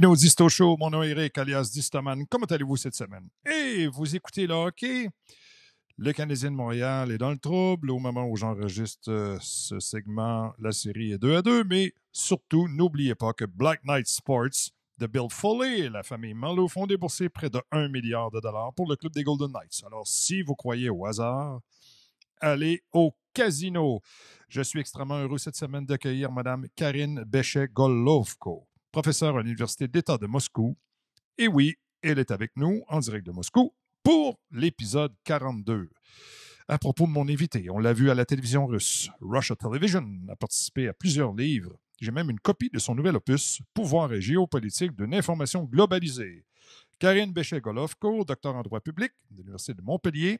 Bienvenue Disto Show. Mon nom est Eric, alias Distoman. Comment allez-vous cette semaine? Et vous écoutez le hockey? Le Canadien de Montréal est dans le trouble au moment où j'enregistre euh, ce segment. La série est 2 à 2, mais surtout, n'oubliez pas que Black Knight Sports de Bill Foley et la famille Marlowe font débourser près de 1 milliard de dollars pour le club des Golden Knights. Alors, si vous croyez au hasard, allez au casino. Je suis extrêmement heureux cette semaine d'accueillir Mme Karine Béchet-Golovko, professeure à l'Université d'État de Moscou. Et oui, elle est avec nous en direct de Moscou pour l'épisode 42. À propos de mon invité, on l'a vu à la télévision russe. Russia Television a participé à plusieurs livres. J'ai même une copie de son nouvel opus, Pouvoir et géopolitique d'une information globalisée. Karine Béchet-Golovko, docteur en droit public de l'Université de Montpellier,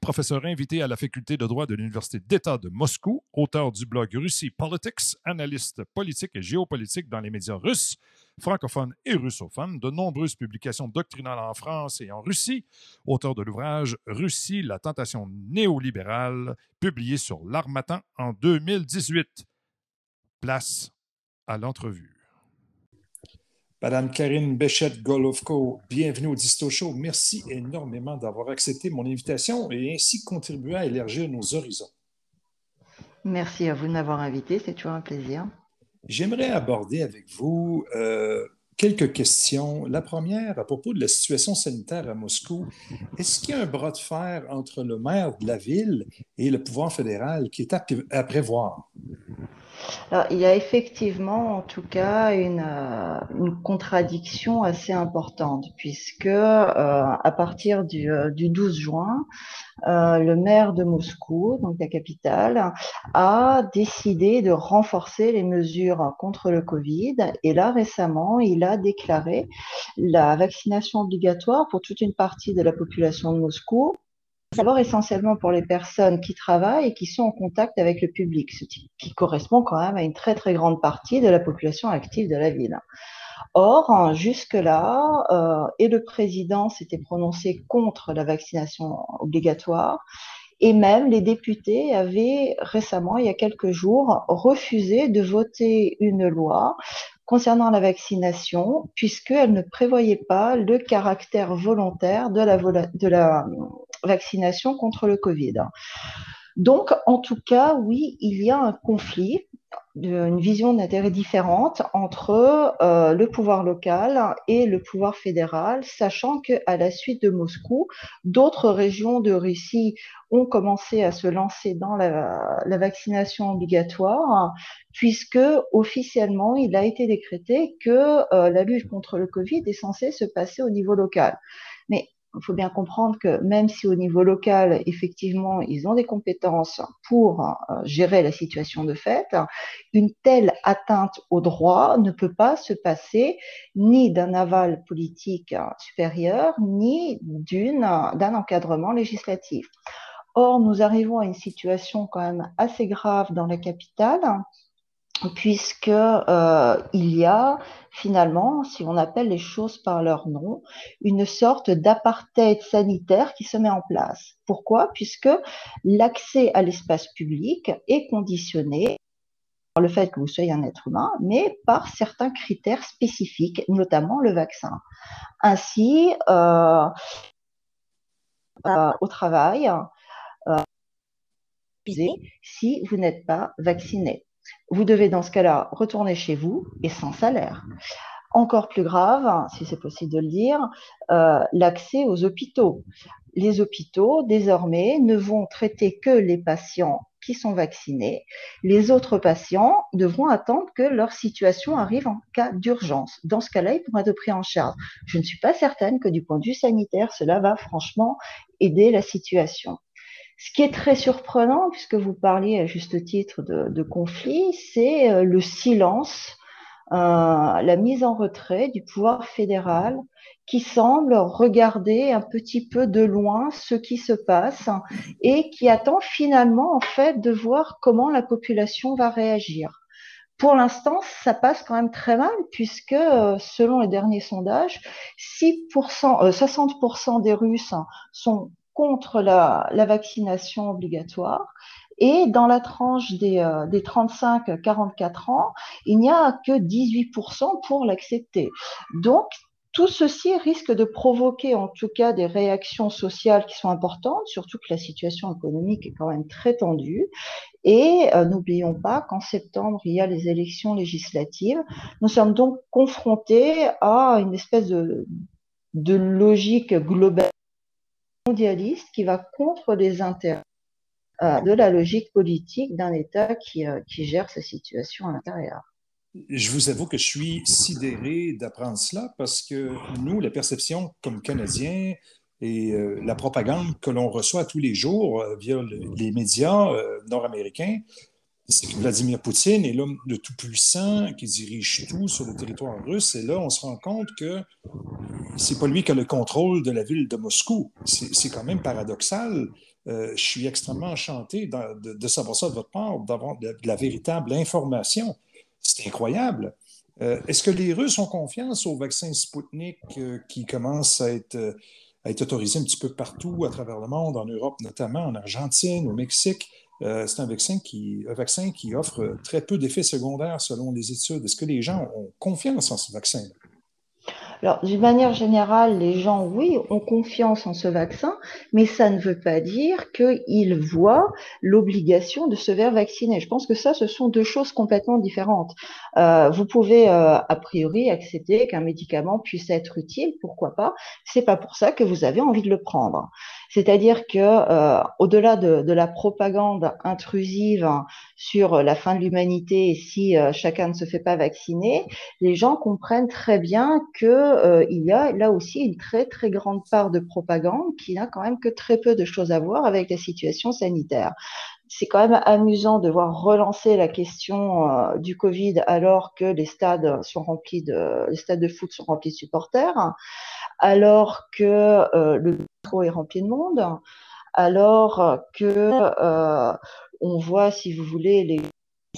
professeur invité à la faculté de droit de l'Université d'État de Moscou, auteur du blog Russie Politics, analyste politique et géopolitique dans les médias russes, francophones et russophones, de nombreuses publications doctrinales en France et en Russie, auteur de l'ouvrage Russie, la tentation néolibérale, publié sur l'Armatan en 2018. Place à l'entrevue. Madame Karine Béchette-Golovko, bienvenue au Disto Show. Merci énormément d'avoir accepté mon invitation et ainsi contribué à élargir nos horizons. Merci à vous de m'avoir invité, c'est toujours un plaisir. J'aimerais aborder avec vous euh, quelques questions. La première, à propos de la situation sanitaire à Moscou, est-ce qu'il y a un bras de fer entre le maire de la ville et le pouvoir fédéral qui est à prévoir? Il y a effectivement, en tout cas, une, euh, contradiction assez importante, puisque euh, à partir du, euh, du 12 juin, euh, le maire de Moscou, donc la capitale, a décidé de renforcer les mesures contre le Covid. Et là, récemment, il a déclaré la vaccination obligatoire pour toute une partie de la population de Moscou D'abord essentiellement pour les personnes qui travaillent et qui sont en contact avec le public, ce qui correspond quand même à une très très grande partie de la population active de la ville. Or, jusque-là, euh, et le président s'était prononcé contre la vaccination obligatoire, et même les députés avaient récemment, il y a quelques jours, refusé de voter une loi concernant la vaccination, puisqu'elle ne prévoyait pas le caractère volontaire de la, de la vaccination contre le Covid. Donc, en tout cas, oui, il y a un conflit, une vision d'intérêt différente entre euh, le pouvoir local et le pouvoir fédéral, sachant qu'à la suite de Moscou, d'autres régions de Russie ont commencé à se lancer dans la, vaccination obligatoire, puisque officiellement, il a été décrété que euh, la lutte contre le Covid est censée se passer au niveau local. Mais il faut bien comprendre que même si au niveau local, effectivement, ils ont des compétences pour euh, gérer la situation de fait, une telle atteinte au droit ne peut pas se passer ni d'un aval politique supérieur, ni d'un encadrement législatif. Or, nous arrivons à une situation quand même assez grave dans la capitale, puisque euh, il y a finalement, si on appelle les choses par leur nom, une sorte d'apartheid sanitaire qui se met en place. Pourquoi? Puisque l'accès à l'espace public est conditionné par le fait que vous soyez un être humain, mais par certains critères spécifiques, notamment le vaccin. Ainsi, euh, euh, au travail, si vous n'êtes pas vacciné. Vous devez dans ce cas-là retourner chez vous et sans salaire. Encore plus grave, si c'est possible de le dire, euh, l'accès aux hôpitaux. Les hôpitaux, désormais, ne vont traiter que les patients qui sont vaccinés. Les autres patients devront attendre que leur situation arrive en cas d'urgence. Dans ce cas-là, ils pourront être pris en charge. Je ne suis pas certaine que du point de vue sanitaire, cela va franchement aider la situation. Ce qui est très surprenant, puisque vous parliez à juste titre de, conflit, c'est euh, le silence, euh, la mise en retrait du pouvoir fédéral qui semble regarder un petit peu de loin ce qui se passe et qui attend finalement en fait de voir comment la population va réagir. Pour l'instant, ça passe quand même très mal puisque euh, selon les derniers sondages, 6%, 60% des Russes sont contre la, vaccination obligatoire Et dans la tranche des, des 35-44 ans, il n'y a que 18% pour l'accepter. Donc, tout ceci risque de provoquer en tout cas des réactions sociales qui sont importantes, surtout que la situation économique est quand même très tendue. Et euh, n'oublions pas qu'en septembre, il y a les élections législatives. Nous sommes donc confrontés à une espèce de logique globale mondialiste qui va contre les intérêts euh, de la logique politique d'un État qui, euh, qui gère sa situation à l'intérieur. Je vous avoue que je suis sidéré d'apprendre cela parce que nous, la perception comme Canadiens et euh, la propagande que l'on reçoit tous les jours via les médias nord-américains, c'est Vladimir Poutine est l'homme le tout puissant qui dirige tout sur le territoire russe. Et là, on se rend compte que c'est pas lui qui a le contrôle de la ville de Moscou. C'est quand même paradoxal. je suis extrêmement enchanté de, savoir ça de votre part, d'avoir de, la véritable information. C'est incroyable. Euh, est-ce que les Russes ont confiance au vaccin Sputnik euh, qui commence à être, euh, à être, autorisé un petit peu partout à travers le monde, en Europe notamment, en Argentine, au Mexique? C'est un vaccin, qui, un vaccin qui offre très peu d'effets secondaires selon les études. Est-ce que les gens ont confiance en ce vaccin? Alors, d'une manière générale, les gens, oui, ont confiance en ce vaccin, mais ça ne veut pas dire qu'ils voient l'obligation de se faire vacciner. Je pense que ça, ce sont deux choses complètement différentes. Euh, vous pouvez, euh, a priori, accepter qu'un médicament puisse être utile, pourquoi pas? C'est pas pour ça que vous avez envie de le prendre. C'est-à-dire que, euh, au-delà de, de, la propagande intrusive sur la fin de l'humanité si euh, chacun ne se fait pas vacciner, les gens comprennent très bien que euh, il y a là aussi une très très grande part de propagande qui n'a quand même que très peu de choses à voir avec la situation sanitaire. C'est quand même amusant de voir relancer la question euh, du Covid alors que les stades sont remplis de les stades de foot sont remplis de supporters, alors que euh, le métro est rempli de monde, alors que euh, on voit, si vous voulez, les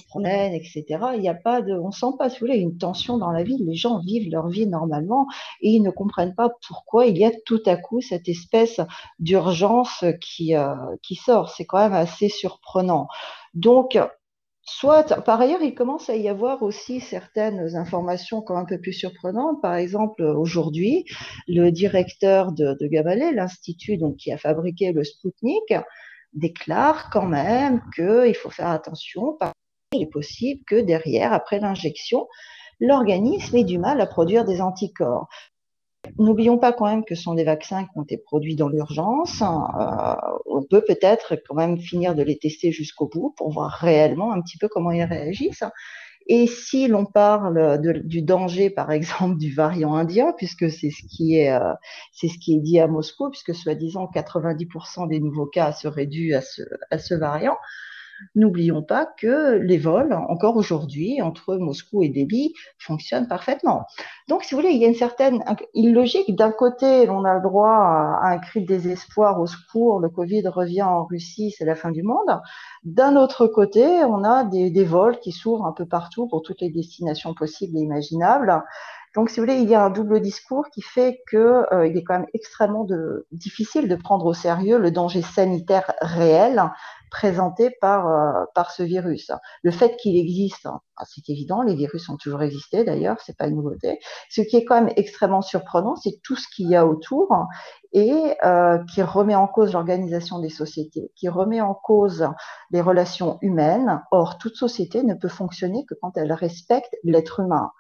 promènent, etc. Il n'y a pas de, on sent pas, si vous voulez, une tension dans la vie. Les gens vivent leur vie normalement et ils ne comprennent pas pourquoi il y a tout à coup cette espèce d'urgence qui, euh, qui sort. C'est quand même assez surprenant. Donc, Soit, par ailleurs, il commence à y avoir aussi certaines informations quand un peu plus surprenantes. Par exemple, aujourd'hui, le directeur de, de l'institut qui a fabriqué le Sputnik, déclare quand même qu'il faut faire attention il est possible que derrière, après l'injection, l'organisme ait du mal à produire des anticorps. N'oublions pas quand même que ce sont des vaccins qui ont été produits dans l'urgence. Euh, on peut peut-être quand même finir de les tester jusqu'au bout pour voir réellement un petit peu comment ils réagissent. Et si l'on parle du danger, par exemple, du variant indien, puisque c'est ce qui est, euh, dit à Moscou, puisque soi-disant 90% des nouveaux cas seraient dus à ce variant, N'oublions pas que les vols, encore aujourd'hui, entre Moscou et Delhi, fonctionnent parfaitement. Donc, si vous voulez, il y a une certaine illogique. D'un côté, on a le droit à un cri de désespoir au secours, le Covid revient en Russie, c'est la fin du monde. D'un autre côté, on a des, des vols qui s'ouvrent un peu partout pour toutes les destinations possibles et imaginables. Donc, si vous voulez, il y a un double discours qui fait que euh, est quand même extrêmement difficile de prendre au sérieux le danger sanitaire réel présenté par, euh, par ce virus. Le fait qu'il existe, hein, c'est évident, les virus ont toujours existé d'ailleurs, c'est pas une nouveauté. Ce qui est quand même extrêmement surprenant, c'est tout ce qu'il y a autour et euh, qui remet en cause l'organisation des sociétés, qui remet en cause les relations humaines. Or, toute société ne peut fonctionner que quand elle respecte l'être humain.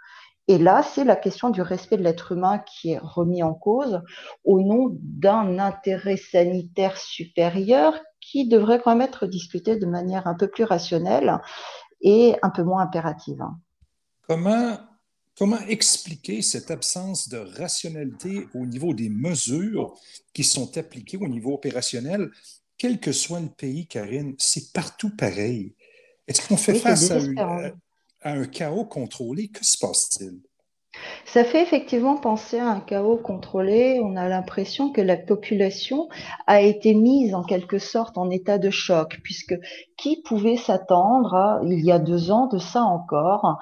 Et là, c'est la question du respect de l'être humain qui est remis en cause au nom d'un intérêt sanitaire supérieur qui devrait quand même être discuté de manière un peu plus rationnelle et un peu moins impérative. Comment, comment expliquer cette absence de rationalité au niveau des mesures qui sont appliquées au niveau opérationnel, quel que soit le pays, Karine? C'est partout pareil. Est-ce qu'on fait face à, une, à un chaos contrôlé, que se passe-t-il? Ça fait effectivement penser à un chaos contrôlé. On a l'impression que la population a été mise en quelque sorte en état de choc, puisque qui pouvait s'attendre, il y a deux ans de ça encore,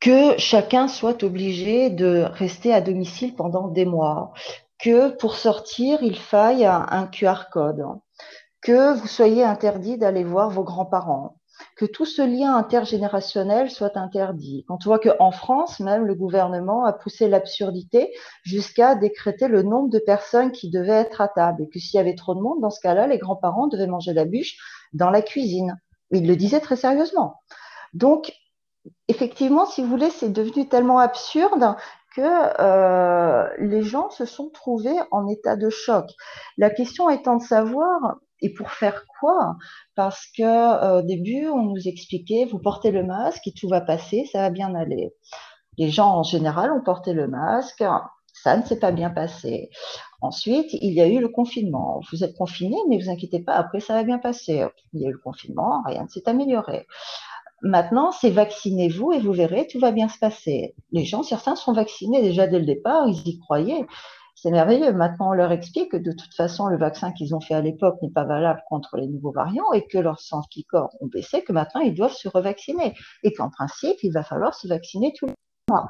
que chacun soit obligé de rester à domicile pendant des mois, que pour sortir, il faille un QR code, que vous soyez interdit d'aller voir vos grands-parents, que tout ce lien intergénérationnel soit interdit. Quand on voit qu'en France, même, le gouvernement a poussé l'absurdité jusqu'à décréter le nombre de personnes qui devaient être à table, et que s'il y avait trop de monde, dans ce cas-là, les grands-parents devaient manger la bûche dans la cuisine. Il le disait très sérieusement. Donc, effectivement, si vous voulez, c'est devenu tellement absurde que euh, les gens se sont trouvés en état de choc. La question étant de savoir, et pour faire quoi? Parce que euh, au début, on nous expliquait, vous portez le masque et tout va passer, ça va bien aller. Les gens en général ont porté le masque, ça ne s'est pas bien passé. Ensuite, il y a eu le confinement. Vous êtes confiné, mais vous inquiétez pas, après ça va bien passer. Il y a eu le confinement, rien ne s'est amélioré. Maintenant, c'est vaccinez-vous et vous verrez, tout va bien se passer. Les gens, certains sont vaccinés déjà dès le départ, ils y croyaient. C'est merveilleux. Maintenant, on leur explique que de toute façon, le vaccin qu'ils ont fait à l'époque n'est pas valable contre les nouveaux variants et que leurs anticorps ont baissé, que maintenant, ils doivent se revacciner. Et qu'en principe, il va falloir se vacciner tous les mois.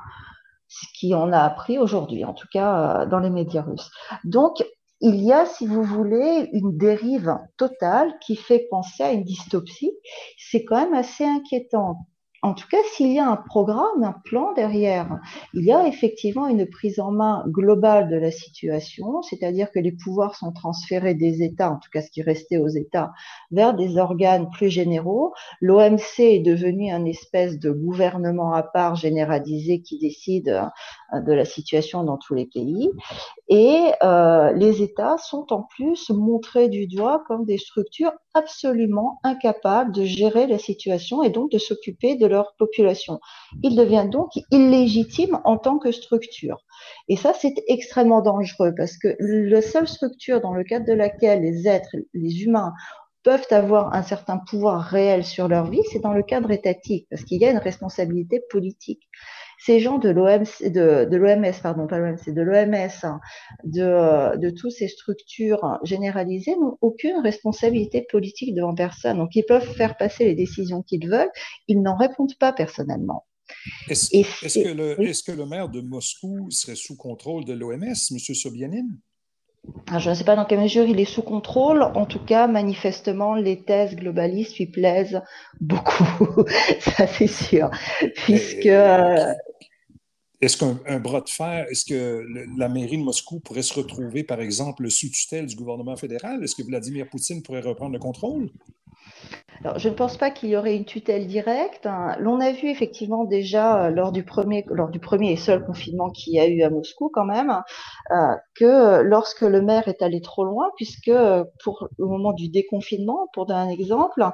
Ce qu'on a appris aujourd'hui, en tout cas euh, dans les médias russes. Donc, il y a, si vous voulez, une dérive totale qui fait penser à une dystopie. C'est quand même assez inquiétant en tout cas, s'il y a un programme, un plan derrière, il y a effectivement une prise en main globale de la situation, c'est-à-dire que les pouvoirs sont transférés des États, en tout cas ce qui restait aux États, vers des organes plus généraux. L'OMC est devenu un espèce de gouvernement à part généralisé qui décide de la situation dans tous les pays. Et euh, les États sont en plus montrés du doigt comme des structures absolument incapables de gérer la situation et donc de s'occuper de leur population. Il devient donc illégitime en tant que structure. Et ça, c'est extrêmement dangereux parce que la seule structure dans le cadre de laquelle les êtres, les humains, peuvent avoir un certain pouvoir réel sur leur vie, c'est dans le cadre étatique, parce qu'il y a une responsabilité politique ces gens de l'OMS, de, de l'OMS, pardon, pas l'OMC, de l'OMS, hein, de, de toutes ces structures généralisées n'ont aucune responsabilité politique devant personne. Donc, ils peuvent faire passer les décisions qu'ils veulent, ils n'en répondent pas personnellement. Est-ce est que, le, est que le maire de Moscou serait sous contrôle de l'OMS, M. Sobyanin? Ah, je ne sais pas dans quelle mesure il est sous contrôle. En tout cas, manifestement, les thèses globalistes lui plaisent beaucoup. Ça, c'est sûr. Puisque. Euh, est-ce qu'un bras de fer, est-ce que la mairie de Moscou pourrait se retrouver, par exemple, sous tutelle du gouvernement fédéral? Est-ce que Vladimir Poutine pourrait reprendre le contrôle? Alors, je ne pense pas qu'il y aurait une tutelle directe. Hein. L'on a vu effectivement déjà euh, lors du premier, lors du premier et seul confinement qu'il y a eu à Moscou quand même, euh, que lorsque le maire est allé trop loin, puisque pour le moment du déconfinement, pour donner un exemple,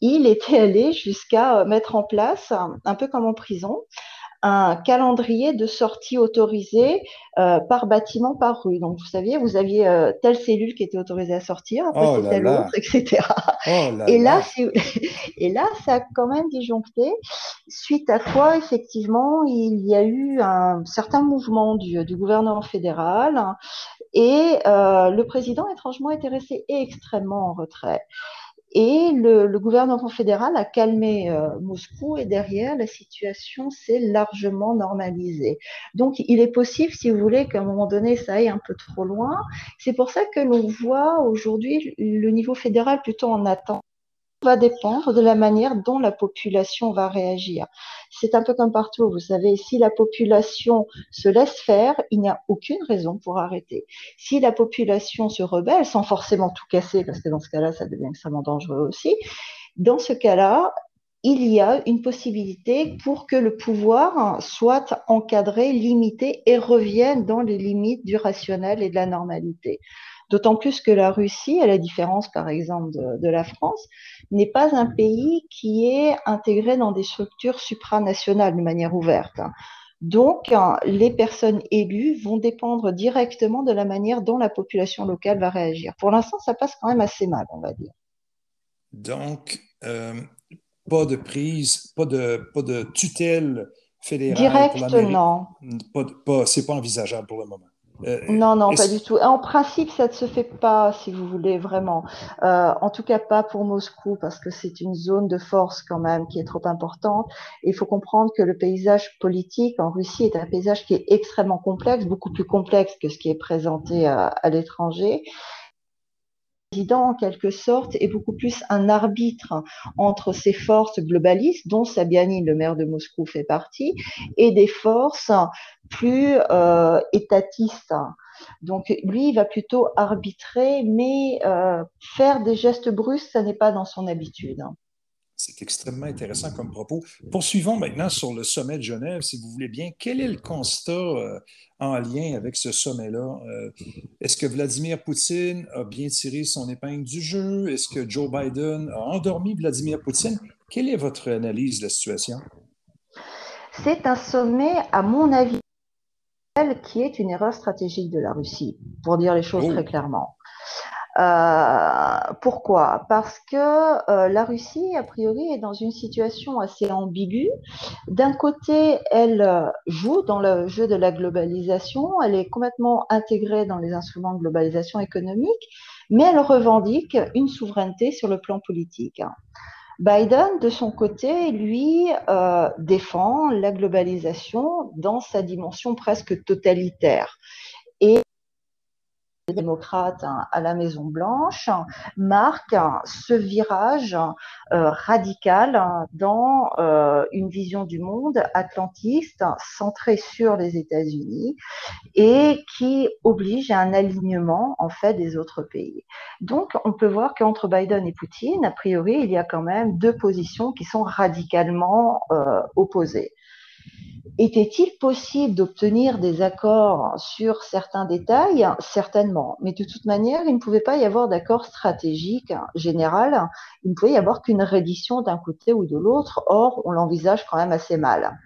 il était allé jusqu'à mettre en place, un peu comme en prison, un calendrier de sortie autorisée euh, par bâtiment, par rue. Donc, vous saviez, vous aviez euh, telle cellule qui était autorisée à sortir, après oh telle autre, etc. Oh et, là, et là, ça a quand même disjoncté, suite à quoi, effectivement, il y a eu un certain mouvement du, du gouvernement fédéral et euh, le président, étrangement, était resté extrêmement en retrait. Et le, le, gouvernement fédéral a calmé euh, Moscou et derrière, la situation s'est largement normalisée. Donc, il est possible, si vous voulez, qu'à un moment donné, ça aille un peu trop loin. C'est pour ça que l'on voit aujourd'hui le niveau fédéral plutôt en attente va dépendre de la manière dont la population va réagir. C'est un peu comme partout, vous savez, si la population se laisse faire, il n'y a aucune raison pour arrêter. Si la population se rebelle, sans forcément tout casser, parce que dans ce cas-là, ça devient extrêmement dangereux aussi, dans ce cas-là, il y a une possibilité pour que le pouvoir soit encadré, limité et revienne dans les limites du rationnel et de la normalité. D'autant plus que la Russie, à la différence par exemple de, la France, n'est pas un pays qui est intégré dans des structures supranationales de manière ouverte. Donc, les personnes élues vont dépendre directement de la manière dont la population locale va réagir. Pour l'instant, ça passe quand même assez mal, on va dire. Donc, euh, pas de prise, pas de, pas de tutelle fédérale. Direct, non. Pas, c'est pas envisageable pour le moment. Euh, non, non, pas du tout. En principe, ça ne se fait pas, si vous voulez, vraiment. Euh, en tout cas, pas pour Moscou, parce que c'est une zone de force quand même qui est trop importante. il faut comprendre que le paysage politique en Russie est un paysage qui est extrêmement complexe, beaucoup plus complexe que ce qui est présenté à, à l'étranger. Président, en quelque sorte, est beaucoup plus un arbitre entre ces forces globalistes, dont Sabiani, le maire de Moscou, fait partie, et des forces plus euh, étatistes. Donc lui, il va plutôt arbitrer, mais euh, faire des gestes brusques, ça n'est pas dans son habitude. C'est extrêmement intéressant comme propos. Poursuivons maintenant sur le sommet de Genève, si vous voulez bien. Quel est le constat euh, en lien avec ce sommet-là? Euh, est-ce que Vladimir Poutine a bien tiré son épingle du jeu? Est-ce que Joe Biden a endormi Vladimir Poutine? Quelle est votre analyse de la situation? C'est un sommet, à mon avis, qui est une erreur stratégique de la Russie, pour dire les choses oh. très clairement. Euh, pourquoi? Parce que euh, la Russie, a priori, est dans une situation assez ambiguë. D'un côté, elle euh, joue dans le jeu de la globalisation, elle est complètement intégrée dans les instruments de globalisation économique, mais elle revendique une souveraineté sur le plan politique. Biden, de son côté, lui, défend la globalisation dans sa dimension presque totalitaire. Et démocrates hein, à la Maison Blanche marque ce virage euh, radical dans euh, une vision du monde atlantiste centrée sur les États-Unis et qui oblige à un alignement en fait des autres pays. Donc on peut voir qu'entre Biden et Poutine, a priori, il y a quand même deux positions qui sont radicalement euh, opposées. Était-il possible d'obtenir des accords sur certains détails Certainement. Mais de toute manière, il ne pouvait pas y avoir d'accord stratégique général. Il ne pouvait y avoir qu'une reddition d'un côté ou de l'autre. Or, on l'envisage quand même assez mal.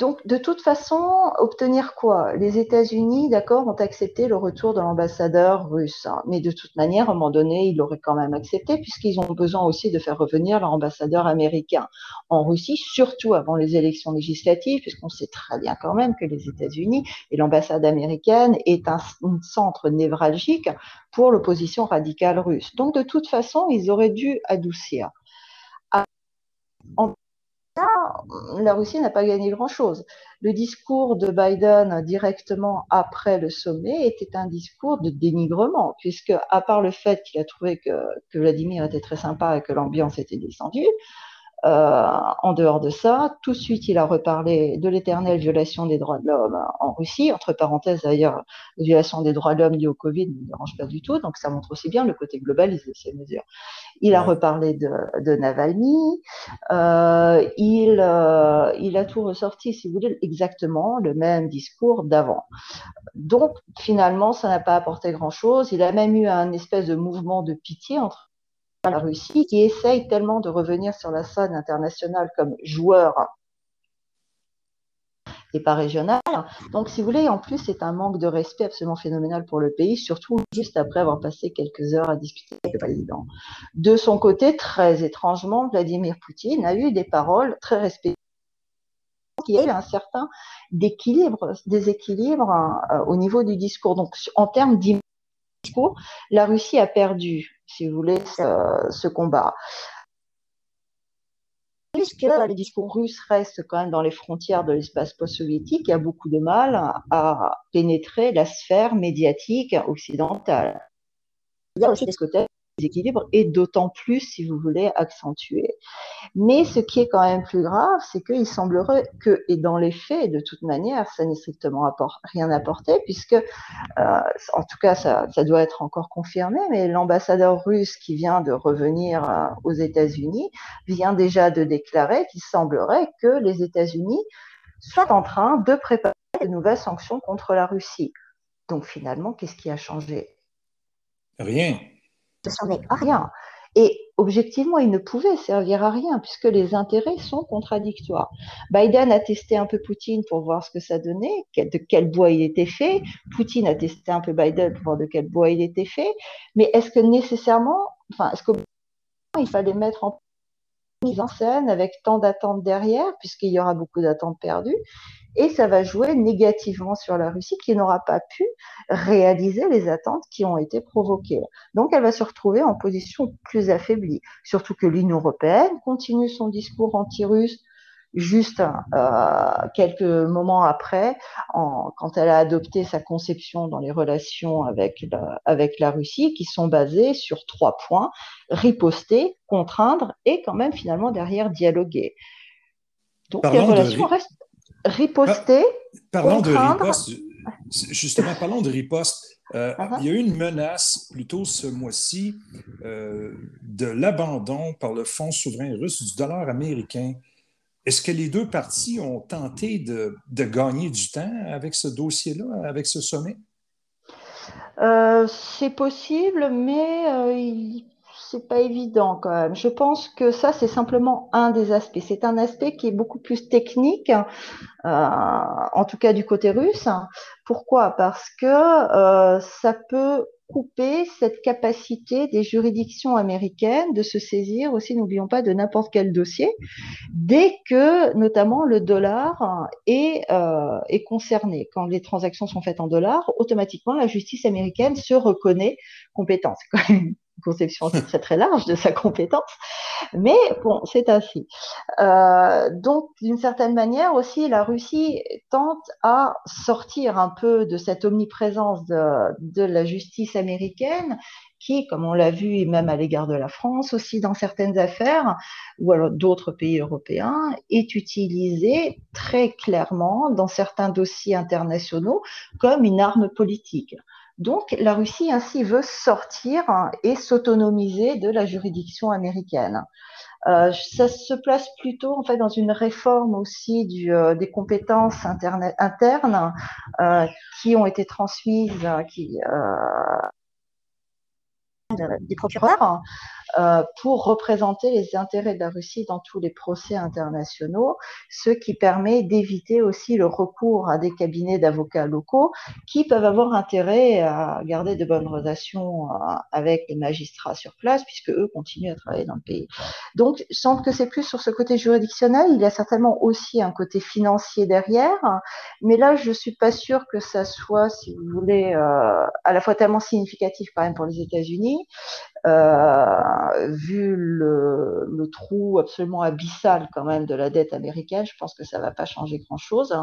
Donc, de toute façon, obtenir quoi? Les États-Unis, d'accord, ont accepté le retour de l'ambassadeur russe. Hein. Mais de toute manière, à un moment donné, ils l'auraient quand même accepté puisqu'ils ont besoin aussi de faire revenir leur ambassadeur américain en Russie, surtout avant les élections législatives, puisqu'on sait très bien quand même que les États-Unis et l'ambassade américaine est un, centre névralgique pour l'opposition radicale russe. Donc, de toute façon, ils auraient dû adoucir. En la Russie n'a pas gagné grand-chose. Le discours de Biden directement après le sommet était un discours de dénigrement, puisque à part le fait qu'il a trouvé que, que Vladimir était très sympa et que l'ambiance était descendue, en dehors de ça, tout de suite, il a reparlé de l'éternelle violation des droits de l'homme en Russie. Entre parenthèses, d'ailleurs, la violation des droits de l'homme liée au Covid ne me dérange pas du tout, donc ça montre aussi bien le côté globalisé de ces mesures. Il a reparlé de, de Navalny. Euh, il, euh, il a tout ressorti, si vous voulez, exactement le même discours d'avant. Donc, finalement, ça n'a pas apporté grand-chose. Il a même eu un espèce de mouvement de pitié entre la Russie qui essaye tellement de revenir sur la scène internationale comme joueur et pas régional. Donc, si vous voulez, en plus, c'est un manque de respect absolument phénoménal pour le pays, surtout juste après avoir passé quelques heures à discuter avec le président. De son côté, très étrangement, Vladimir Poutine a eu des paroles très respectueuses qui a eu un certain déséquilibre euh, au niveau du discours. Donc, en termes discours, la Russie a perdu si vous voulez, ce, combat. Puisque le discours russe reste quand même dans les frontières de l'espace post-soviétique, il y a beaucoup de mal à pénétrer la sphère médiatique occidentale. Il y a aussi déséquilibre et d'autant plus, si vous voulez, accentuer. Mais ce qui est quand même plus grave, c'est qu'il semblerait que, et dans les faits, de toute manière, ça n'est strictement rien apporté, puisque, euh, en tout cas, ça, ça, doit être encore confirmé, mais l'ambassadeur russe qui vient de revenir euh, aux États-Unis vient déjà de déclarer qu'il semblerait que les États-Unis soient en train de préparer de nouvelles sanctions contre la Russie. Donc finalement, qu'est-ce qui a changé? Rien ne servait à rien. Et objectivement, il ne pouvait servir à rien puisque les intérêts sont contradictoires. Biden a testé un peu Poutine pour voir ce que ça donnait, de quel bois il était fait. Poutine a testé un peu Biden pour voir de quel bois il était fait. Mais est-ce que nécessairement, enfin, est-ce qu'il fallait mettre en mise en scène avec tant d'attentes derrière, puisqu'il y aura beaucoup d'attentes perdues, et ça va jouer négativement sur la Russie qui n'aura pas pu réaliser les attentes qui ont été provoquées. Donc elle va se retrouver en position plus affaiblie, surtout que l'Union européenne continue son discours anti-russe juste euh, quelques moments après, en, quand elle a adopté sa conception dans les relations avec la, avec la Russie, qui sont basées sur trois points riposter, contraindre et quand même finalement derrière dialoguer. Donc les relations restent riposter. parlons de riposte. Justement, parlons de riposte. Euh. Il y a eu une menace, plutôt ce mois-ci, euh, de l'abandon par le Fonds souverain russe du dollar américain. Est-ce que les deux parties ont tenté de, gagner du temps avec ce dossier-là, avec ce sommet? Euh, c'est possible, mais il c'est pas évident quand même. Je pense que ça, c'est simplement un des aspects. C'est un aspect qui est beaucoup plus technique, euh, en tout cas du côté russe. Pourquoi? Parce que euh, ça peut couper cette capacité des juridictions américaines de se saisir aussi, n'oublions pas, de n'importe quel dossier, dès que notamment le dollar est, euh, est concerné. Quand les transactions sont faites en dollars, automatiquement la justice américaine se reconnaît compétente conception très très large de sa compétence, mais bon, c'est ainsi. Euh, donc, d'une certaine manière aussi, la Russie tente à sortir un peu de cette omniprésence de, de la justice américaine qui, comme on l'a vu, même à l'égard de la France aussi dans certaines affaires, ou alors d'autres pays européens, est utilisée très clairement dans certains dossiers internationaux comme une arme politique. Donc la Russie ainsi veut sortir et s'autonomiser de la juridiction américaine. Euh, ça se place plutôt en fait dans une réforme aussi du, euh, des compétences internes euh, qui ont été transmises, qui euh, des procureurs euh, pour représenter les intérêts de la Russie dans tous les procès internationaux, ce qui permet d'éviter aussi le recours à des cabinets d'avocats locaux qui peuvent avoir intérêt à garder de bonnes relations euh, avec les magistrats sur place puisque eux continuent à travailler dans le pays. Donc, je sens que c'est plus sur ce côté juridictionnel. Il y a certainement aussi un côté financier derrière, mais là, je suis pas sûre que ça soit, si vous voulez, euh, à la fois tellement significatif quand même pour les États-Unis euh, vu le, trou absolument abyssal quand même de la dette américaine, je pense que ça va pas changer grand-chose.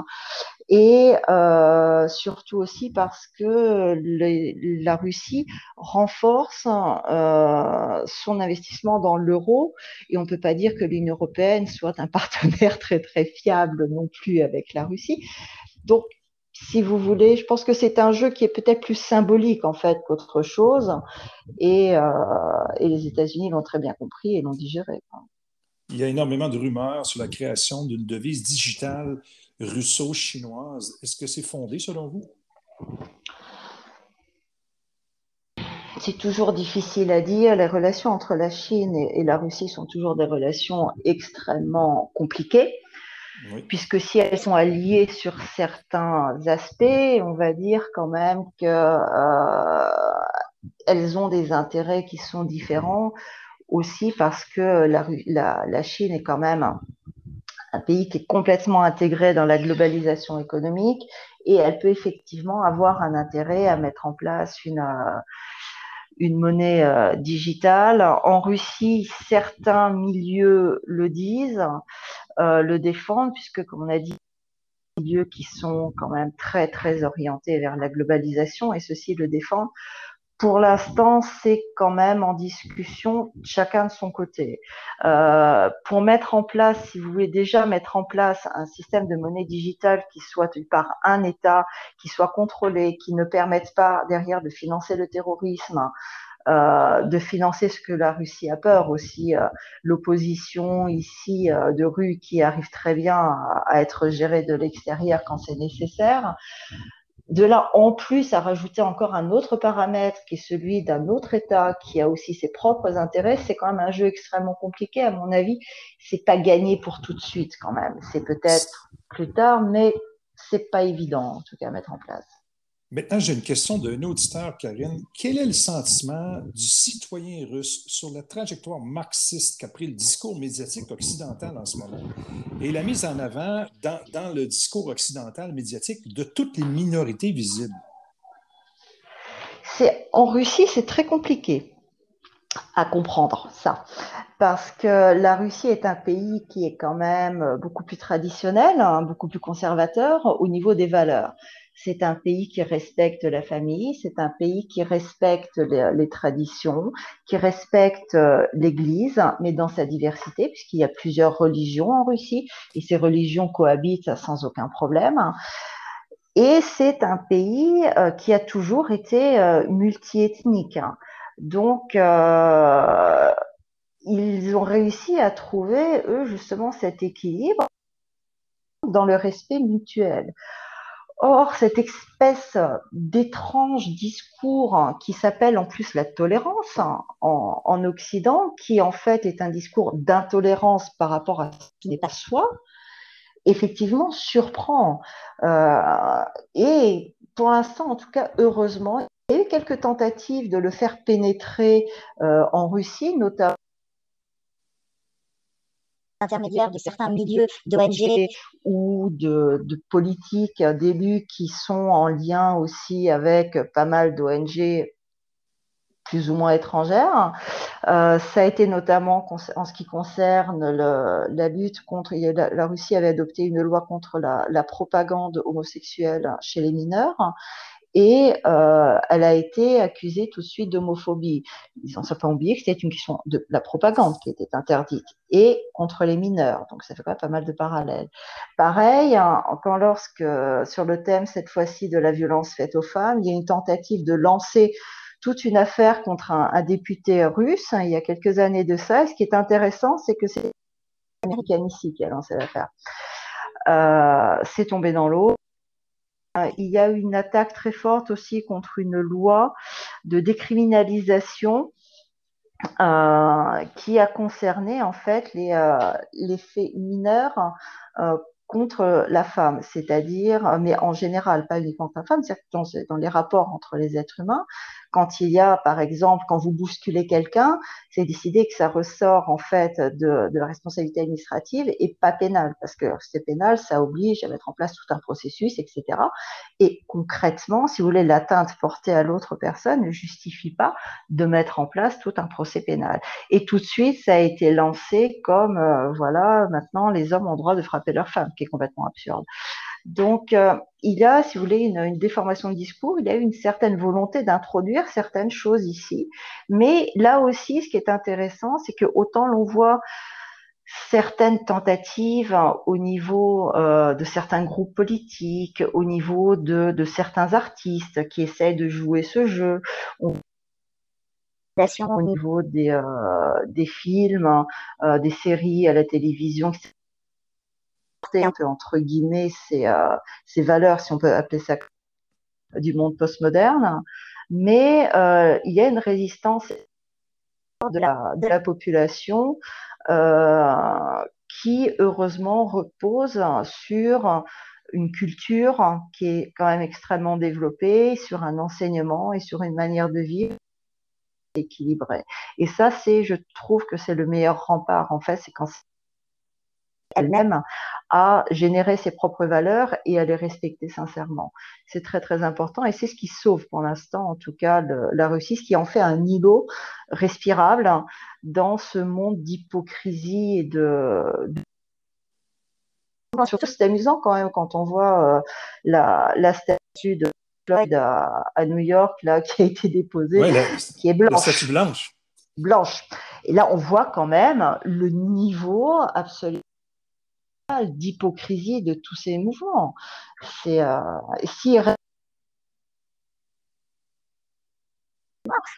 Et euh, surtout aussi parce que la Russie renforce euh, son investissement dans l'euro et on peut pas dire que l'Union européenne soit un partenaire très très fiable non plus avec la Russie. Donc si vous voulez. Je pense que c'est un jeu qui est peut-être plus symbolique en fait qu'autre chose. Et, euh, et les États-Unis l'ont très bien compris et l'ont digéré. Il y a énormément de rumeurs sur la création d'une devise digitale russo-chinoise. Est-ce que c'est fondé selon vous? C'est toujours difficile à dire. Les relations entre la Chine et la Russie sont toujours des relations extrêmement compliquées puisque si elles sont alliées sur certains aspects, on va dire quand même que euh, elles ont des intérêts qui sont différents aussi parce que la, la, Chine est quand même un, pays qui est complètement intégré dans la globalisation économique et elle peut effectivement avoir un intérêt à mettre en place une, euh, une monnaie euh, digitale. En Russie, certains milieux le disent, le défendent, puisque, comme on a dit, milieux qui sont quand même très, très orientés vers la globalisation, et ceux-ci le défendent. Pour l'instant, c'est quand même en discussion, chacun de son côté. Euh, pour mettre en place, si vous voulez déjà mettre en place un système de monnaie digitale qui soit par un État, qui soit contrôlé, qui ne permette pas derrière de financer le terrorisme, euh, de financer ce que la Russie a peur aussi, euh, l'opposition ici euh, de rue qui arrive très bien à, à être gérée de l'extérieur quand c'est nécessaire. De là, en plus, à rajouter encore un autre paramètre qui est celui d'un autre État qui a aussi ses propres intérêts, c'est quand même un jeu extrêmement compliqué. À mon avis, c'est pas gagné pour tout de suite quand même. C'est peut-être plus tard, mais c'est pas évident en tout cas à mettre en place. Maintenant, j'ai une question d'un auditeur, Karine. Quel est le sentiment du citoyen russe sur la trajectoire marxiste qu'a pris le discours médiatique occidental en ce moment et la mise en avant dans, le discours occidental médiatique de toutes les minorités visibles? En Russie, c'est très compliqué. à comprendre ça. Parce que la Russie est un pays qui est quand même beaucoup plus traditionnel, hein, beaucoup plus conservateur au niveau des valeurs. C'est un pays qui respecte la famille, c'est un pays qui respecte les, traditions, qui respecte euh, l'Église, mais dans sa diversité, puisqu'il y a plusieurs religions en Russie, et ces religions cohabitent sans aucun problème. Et c'est un pays euh, qui a toujours été euh, multiethnique. Donc, ils ont réussi à trouver, eux, justement, cet équilibre dans le respect mutuel. Or, cette espèce d'étrange discours qui s'appelle en plus la tolérance en, Occident, qui en fait est un discours d'intolérance par rapport à ce qui n'est pas soi, effectivement surprend. Euh, et pour l'instant, en tout cas, heureusement, il y a eu quelques tentatives de le faire pénétrer euh, en Russie, notamment intermédiaire de certains milieux d'ONG ou de, politiques d'élus qui sont en lien aussi avec pas mal d'ONG plus ou moins étrangères. Euh, ça a été notamment en ce qui concerne la lutte contre. La, Russie avait adopté une loi contre la propagande homosexuelle chez les mineurs et euh, elle a été accusée tout de suite d'homophobie. Ils n'ont pas oublié que c'était une question de la propagande qui était interdite et contre les mineurs. Donc ça fait quand même pas mal de parallèles. Pareil, hein, quand lorsque sur le thème cette fois-ci de la violence faite aux femmes, il y a une tentative de lancer toute une affaire contre un, député russe hein, il y a quelques années de ça. Et ce qui est intéressant, c'est que c'est américaine ici qui a lancé l'affaire. Euh, c'est tombé dans l'eau. Euh, il y a eu une attaque très forte aussi contre une loi de décriminalisation euh, qui a concerné en fait les, euh, faits mineurs contre la femme, c'est-à-dire, mais en général, pas uniquement contre la femme, c'est dans, dans les rapports entre les êtres humains, quand il y a, par exemple, quand vous bousculez quelqu'un, c'est décidé que ça ressort en fait de, la responsabilité administrative et pas pénale, parce que c'est pénal, ça oblige à mettre en place tout un processus, etc. Et concrètement, si vous voulez, l'atteinte portée à l'autre personne ne justifie pas de mettre en place tout un procès pénal. Et tout de suite, ça a été lancé comme, euh, voilà, maintenant les hommes ont droit de frapper leurs femmes, qui est complètement absurde. Donc, euh, il y a, si vous voulez, une, déformation de discours, il y a une certaine volonté d'introduire certaines choses ici. Mais là aussi, ce qui est intéressant, c'est que autant l'on voit certaines tentatives au niveau euh, de certains groupes politiques, au niveau de, certains artistes qui essaient de jouer ce jeu, au niveau des, euh, des films, des séries à la télévision, un peu entre guillemets ces, euh, ces valeurs, si on peut appeler ça du monde postmoderne, mais euh, il y a une résistance de la, population euh, qui heureusement repose sur une culture qui est quand même extrêmement développée, sur un enseignement et sur une manière de vivre équilibrée. Et ça, c'est, je trouve que c'est le meilleur rempart. En fait, c'est quand elle-même à générer ses propres valeurs et à les respecter sincèrement. C'est très très important et c'est ce qui sauve pour l'instant en tout cas la Russie, ce qui en fait un îlot respirable dans ce monde d'hypocrisie et de, Surtout, c'est amusant quand même quand on voit euh, la, la, statue de Floyd à, New York là qui a été déposée, qui est blanche. La statue blanche. Blanche. Et là, on voit quand même le niveau absolument d'hypocrisie de tous ces mouvements. C'est euh, si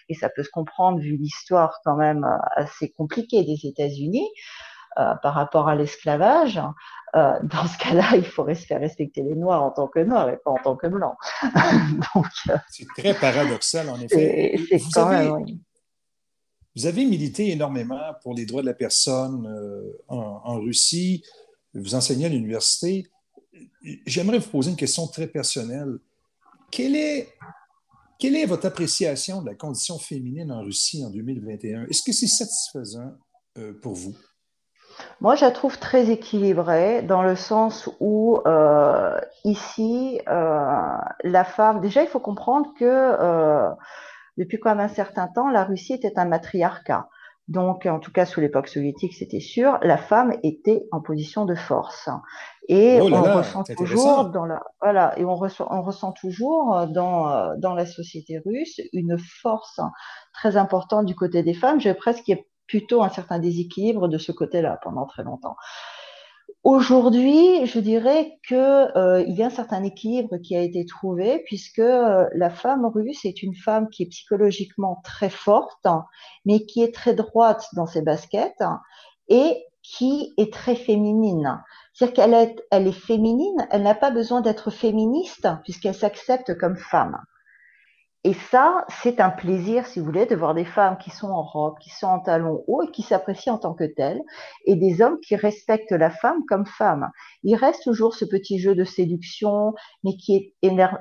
et ça peut se comprendre vu l'histoire quand même euh, assez compliquée des États-Unis euh, par rapport à l'esclavage. Euh, dans ce cas-là, il faudrait se faire respecter les Noirs en tant que Noirs et pas en tant que Blancs. c'est très paradoxal, en effet. vous, avez, vous, avez, milité énormément pour les droits de la personne en, en Russie vous enseignez à l'université. J'aimerais vous poser une question très personnelle. Quelle est, votre appréciation de la condition féminine en Russie en 2021? Est-ce que c'est satisfaisant euh, pour vous? Moi, je la trouve très équilibrée dans le sens où euh, ici, euh, la femme, déjà, il faut comprendre que depuis quand même un certain temps, la Russie était un matriarcat. Donc, en tout cas, sous l'époque soviétique, c'était sûr, la femme était en position de force. Et Oh là on là, ressent toujours dans la, voilà, et on ressent, on ressent toujours dans, euh, dans la société russe une force très importante du côté des femmes. J'ai presque qu'il y ait plutôt un certain déséquilibre de ce côté-là pendant très longtemps. Aujourd'hui, je dirais que euh, il y a un certain équilibre qui a été trouvé puisque euh, la femme russe est une femme qui est psychologiquement très forte, mais qui est très droite dans ses baskets et qui est très féminine. C'est-à-dire qu'elle est, elle est féminine, elle n'a pas besoin d'être féministe puisqu'elle s'accepte comme femme. Et ça, c'est un plaisir, si vous voulez, de voir des femmes qui sont en robe, qui sont en talons hauts et qui s'apprécient en tant que telles, et des hommes qui respectent la femme comme femme. Il reste toujours ce petit jeu de séduction, mais qui est extrêmement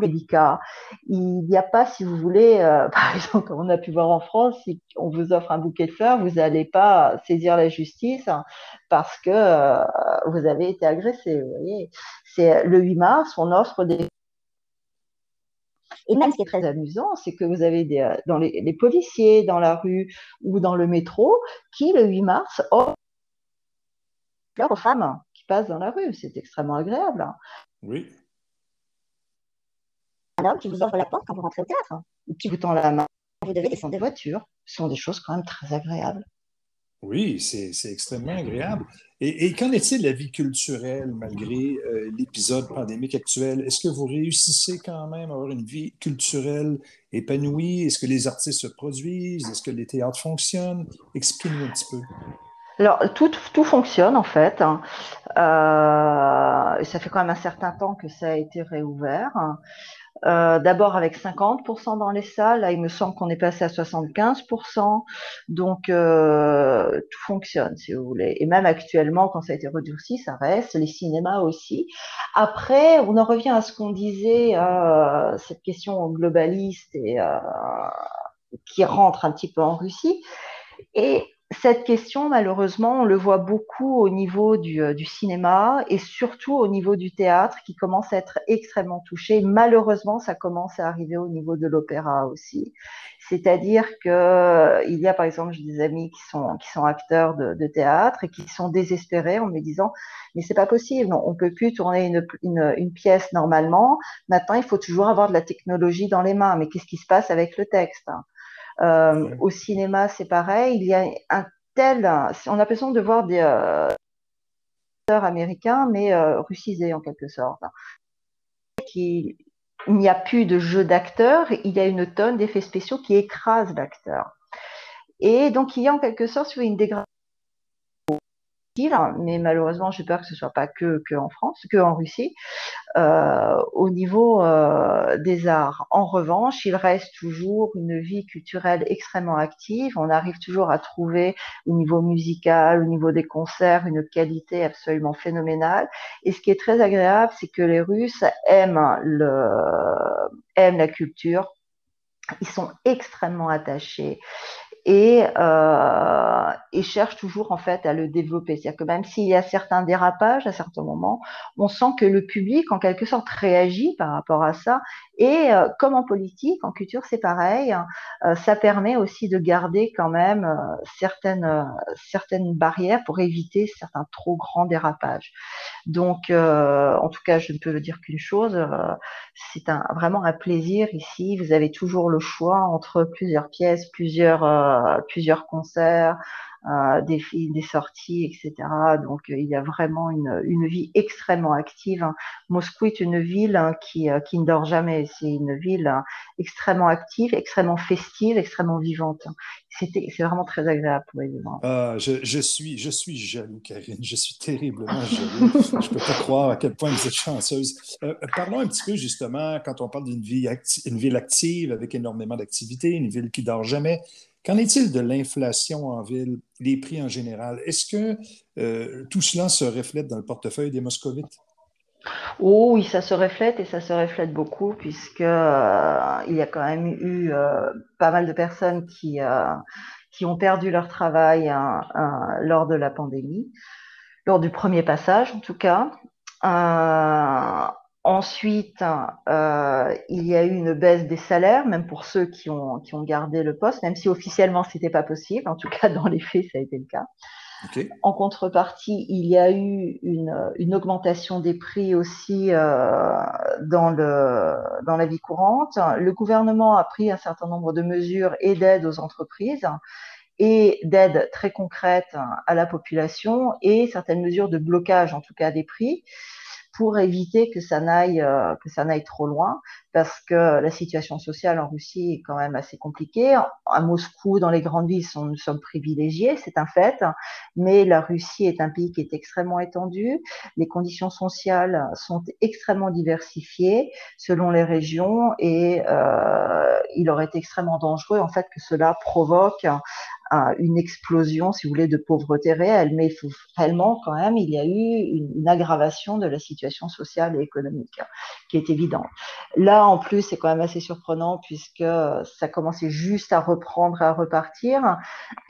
délicat. Il n'y a pas, si vous voulez, euh, par exemple, comme on a pu voir en France, si on vous offre un bouquet de fleurs, vous n'allez pas saisir la justice parce que euh, vous avez été agressé. Vous voyez, c'est le 8 mars, on offre des et même ce qui est très amusant, c'est que vous avez des, euh, dans les, les policiers dans la rue ou dans le métro qui, le 8 mars, offrent aux femmes qui passent dans la rue. C'est extrêmement agréable. hein. Oui. Un homme qui vous ouvre la porte quand vous rentrez au théâtre. Ou qui vous tend la main, Vous devez descendre des voitures. Ce sont des choses quand même très agréables. Oui, c'est extrêmement agréable. Et, et qu'en est-il de la vie culturelle malgré euh, l'épisode pandémique actuel? Est-ce que vous réussissez quand même à avoir une vie culturelle épanouie? Est-ce que les artistes se produisent? Est-ce que les théâtres fonctionnent? Expliquez-nous un petit peu. Alors, tout, tout fonctionne en fait. hein. Euh, ça fait quand même un certain temps que ça a été réouvert. Euh, D'abord avec 50% dans les salles, là il me semble qu'on est passé à 75%, donc euh, tout fonctionne si vous voulez. Et même actuellement, quand ça a été redurci, ça reste, les cinémas aussi. Après, on en revient à ce qu'on disait, euh, cette question globaliste et euh, qui rentre un petit peu en Russie. Et cette question, malheureusement, on le voit beaucoup au niveau du, euh, du cinéma et surtout au niveau du théâtre qui commence à être extrêmement touché. Malheureusement, ça commence à arriver au niveau de l'opéra aussi. C'est-à-dire que euh, il y a par exemple des amis qui sont acteurs de, théâtre et qui sont désespérés en me disant mais c'est pas possible, on peut plus tourner une, pièce normalement. Maintenant, il faut toujours avoir de la technologie dans les mains. Mais qu'est-ce qui se passe avec le texte euh, Ouais. au cinéma, c'est pareil. Il y a un tel, on a l'impression de voir des euh, acteurs américains, mais euh, russisés en quelque sorte. Qui, il n'y a plus de jeu d'acteurs, il y a une tonne d'effets spéciaux qui écrasent l'acteur. Et donc, il y a en quelque sorte une dégradation mais malheureusement, j'ai peur que ce soit pas que, que en France, que en Russie, euh, au niveau euh, des arts. En revanche, il reste toujours une vie culturelle extrêmement active. On arrive toujours à trouver au niveau musical, au niveau des concerts, une qualité absolument phénoménale. Et ce qui est très agréable, c'est que les Russes aiment le, aiment la culture. Ils sont extrêmement attachés et, euh, cherche toujours en fait à le développer. C'est-à-dire que même s'il y a certains dérapages à certains moments, on sent que le public en quelque sorte réagit par rapport à ça. Et euh, comme en politique, en culture c'est pareil, euh, ça permet aussi de garder quand même certaines certaines barrières pour éviter certains trop grands dérapages. Donc en tout cas, je ne peux dire qu'une chose, c'est vraiment un plaisir ici. Vous avez toujours le choix entre plusieurs pièces, plusieurs euh, plusieurs concerts, euh, des sorties, etc. Donc euh, il y a vraiment une, vie extrêmement active. Moscou est une ville hein, qui, qui ne dort jamais. C'est une ville hein, extrêmement active, extrêmement festive, extrêmement vivante. C'est vraiment très agréable pour y vivre. Ah, je, suis, je suis jaloux, Karine. Je suis terriblement jaloux. je peux pas croire à quel point vous êtes chanceuse. Euh, parlons un petit peu justement quand on parle d'une acti- ville active avec énormément d'activités, une ville qui dort jamais. Qu'en est-il de l'inflation en ville, les prix en général? Est-ce que euh, tout cela se reflète dans le portefeuille des Moscovites? Oh oui, ça se reflète et ça se reflète beaucoup puisque euh, il y a quand même eu euh, pas mal de personnes qui euh, qui ont perdu leur travail hein, hein, lors de la pandémie, lors du premier passage en tout cas. Ensuite, euh, il y a eu une baisse des salaires, même pour ceux qui ont, qui ont gardé le poste, même si officiellement ce n'était pas possible. En tout cas, dans les faits, ça a été le cas. En contrepartie, il y a eu une, une augmentation des prix aussi euh, dans, le, dans la vie courante. Le gouvernement a pris un certain nombre de mesures et d'aides aux entreprises et d'aides très concrètes à la population et certaines mesures de blocage, en tout cas des prix pour éviter que ça n'aille euh, que ça n'aille trop loin parce que la situation sociale en Russie est quand même assez compliquée. À Moscou, dans les grandes villes, nous sommes privilégiés, c'est un fait, mais la Russie est un pays qui est extrêmement étendu. Les conditions sociales sont extrêmement diversifiées selon les régions et euh, il aurait été extrêmement dangereux en fait que cela provoque une explosion, si vous voulez, de pauvreté réelle. Mais réellement, quand même, il y a eu une, aggravation de la situation sociale et économique qui est évidente. Là, en plus, c'est quand même assez surprenant puisque ça commençait juste à reprendre, à repartir.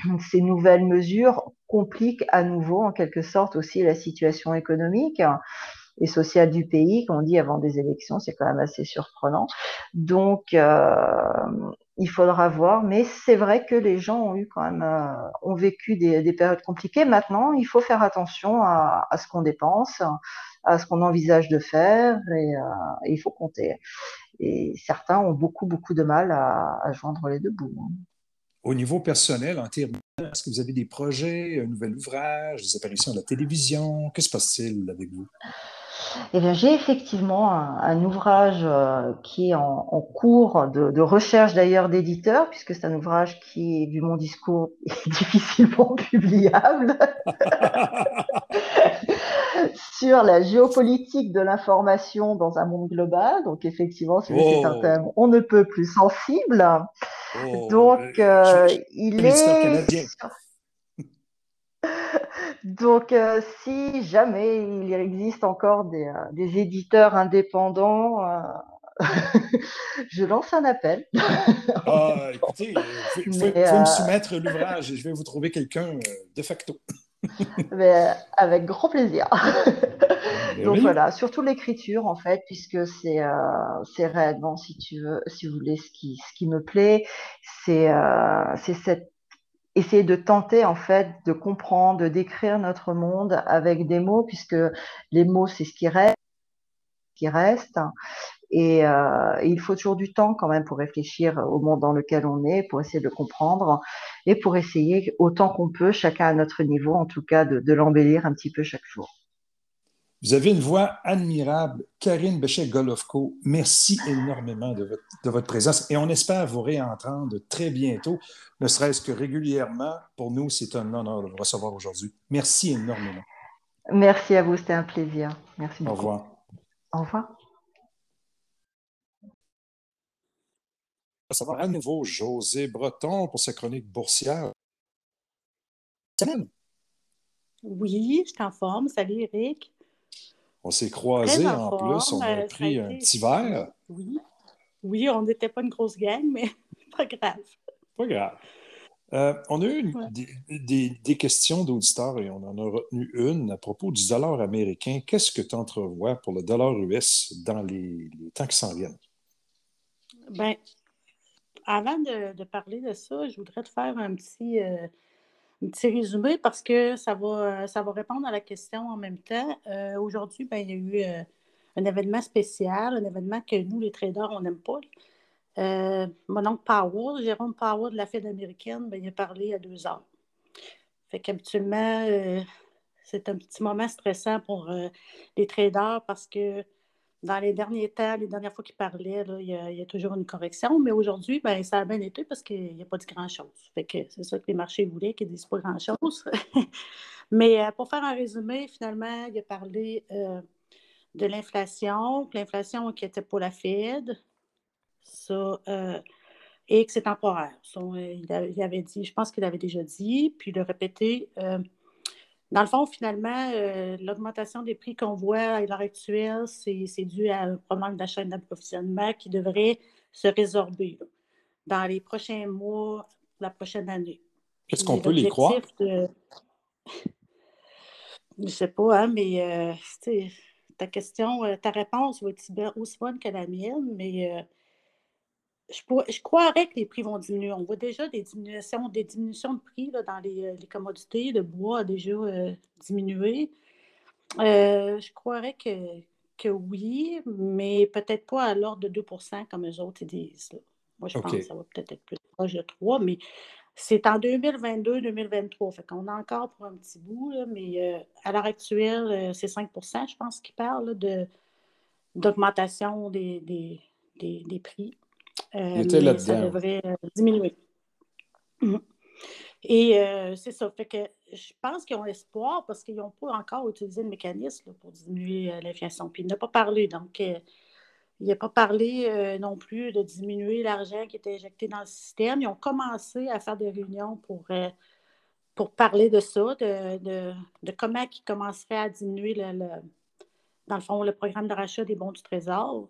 Ces nouvelles mesures compliquent à nouveau, en quelque sorte, aussi la situation économique et sociale du pays, comme on dit avant des élections, c'est quand même assez surprenant. Donc, euh, il faudra voir, mais c'est vrai que les gens ont eu quand même euh, ont vécu des, des, périodes compliquées. Maintenant, il faut faire attention à, ce qu'on dépense, à ce qu'on envisage de faire, et, euh, il faut compter. Et certains ont beaucoup beaucoup de mal à, à joindre les deux bouts. Hein. Au niveau personnel, en termes, est-ce que vous avez des projets, un nouvel ouvrage, des apparitions à la télévision? Que se passe-t-il avec vous? Eh bien, j'ai effectivement un, ouvrage euh, qui est en, cours de, recherche d'ailleurs d'éditeur, puisque c'est un ouvrage qui, vu mon discours, est difficilement publiable, sur la géopolitique de l'information dans un monde global. Donc, effectivement, c'est un oh. thème on ne peut plus sensible. Oh, Donc, euh, il est... Donc, euh, si jamais il existe encore des, euh, éditeurs indépendants, euh, je lance un appel. ah, écoutez, il faut, me soumettre l'ouvrage et je vais vous trouver quelqu'un de facto. avec grand plaisir. Donc voilà, surtout l'écriture en fait, puisque c'est réellement, si tu veux, si vous voulez, ce qui, ce qui me plaît, c'est cette essayer de tenter en fait de comprendre, de décrire notre monde avec des mots, puisque les mots c'est ce qui reste, qui reste. Et euh, il faut toujours du temps quand même pour réfléchir au monde dans lequel on est, pour essayer de le comprendre et pour essayer autant qu'on peut, chacun à notre niveau, en tout cas, de, de l'embellir un petit peu chaque jour. Vous avez une voix admirable. Karine Béchet-Golovko, merci énormément de votre, de votre, présence et on espère vous réentendre très bientôt, ne serait-ce que régulièrement. Pour nous, c'est un honneur de vous recevoir aujourd'hui. Merci énormément. Merci à vous, c'était un plaisir. Merci beaucoup. Au revoir. Au revoir. Ça va à nouveau José Breton pour sa chronique boursière. Oui, je t'informe. Salut Eric. On s'est croisés en, plus, on a pris un petit verre. Oui, oui on n'était pas une grosse gang, mais pas grave. Pas grave. Euh, on a eu des, questions d'auditeurs et on en a retenu une à propos du dollar américain. Qu'est-ce que tu entrevois pour le dollar US dans les, temps qui s'en viennent? Bien, avant de, parler de ça, je voudrais te faire un petit, euh, un petit résumé parce que ça va, ça va répondre à la question en même temps. Euh, aujourd'hui, ben, il y a eu euh, un événement spécial, un événement que nous, les traders, on n'aime pas. Euh, mon oncle Powell, Jérôme Powell de la Fed américaine, ben, il a parlé à deux heures. Fait qu'habituellement, c'est un petit moment stressant pour les traders parce que dans les derniers temps, les dernières fois qu'il parlait, il, y a, toujours une correction. Mais aujourd'hui, ben, ça a bien été parce qu'il n'y a pas dit grand-chose. c'est ça que les marchés voulaient, qu'ils ne disent pas grand-chose. mais euh, pour faire un résumé, finalement, il a parlé euh, de l'inflation, que l'inflation inquiétait pas la Fed. Ça, euh, et que c'est temporaire. il, avait dit, je pense qu'il avait déjà dit, puis il a répété dans le fond, finalement, euh, l'augmentation des prix qu'on voit à l'heure actuelle, c'est dû à un problème d'achat et d'approvisionnement qui devrait se résorber dans les prochains mois, la prochaine année. Est-ce qu'on peut les croire? Je ne sais pas, hein, mais euh, ta question, euh, ta réponse va être aussi bonne que la mienne, mais je, je, croirais que les prix vont diminuer. On voit déjà des diminutions, des diminutions de prix dans les, commodités. Le bois a déjà diminué. je croirais que, que oui, mais peut-être pas à l'ordre de 2% comme eux autres disent. Moi, je pense que ça va peut-être être plus proche de 3, mais c'est en 2022-2023. Fait qu'on a encore pour un petit bout, mais euh, à l'heure actuelle, euh, c'est 5% je pense, qui parle de, d'augmentation des, des, prix. Euh, mais ça devrait diminuer. Mmh. Et c'est ça. Fait que je pense qu'ils ont espoir parce qu'ils n'ont pas encore utilisé le mécanisme pour diminuer l'inflation. Puis il n'a pas parlé. Donc, il n'a pas parlé euh, non plus de diminuer l'argent qui était injecté dans le système. Ils ont commencé à faire des réunions pour, euh, pour parler de ça, de, comment ils commenceraient à diminuer, le, dans le fond, le programme de rachat des bons du Trésor,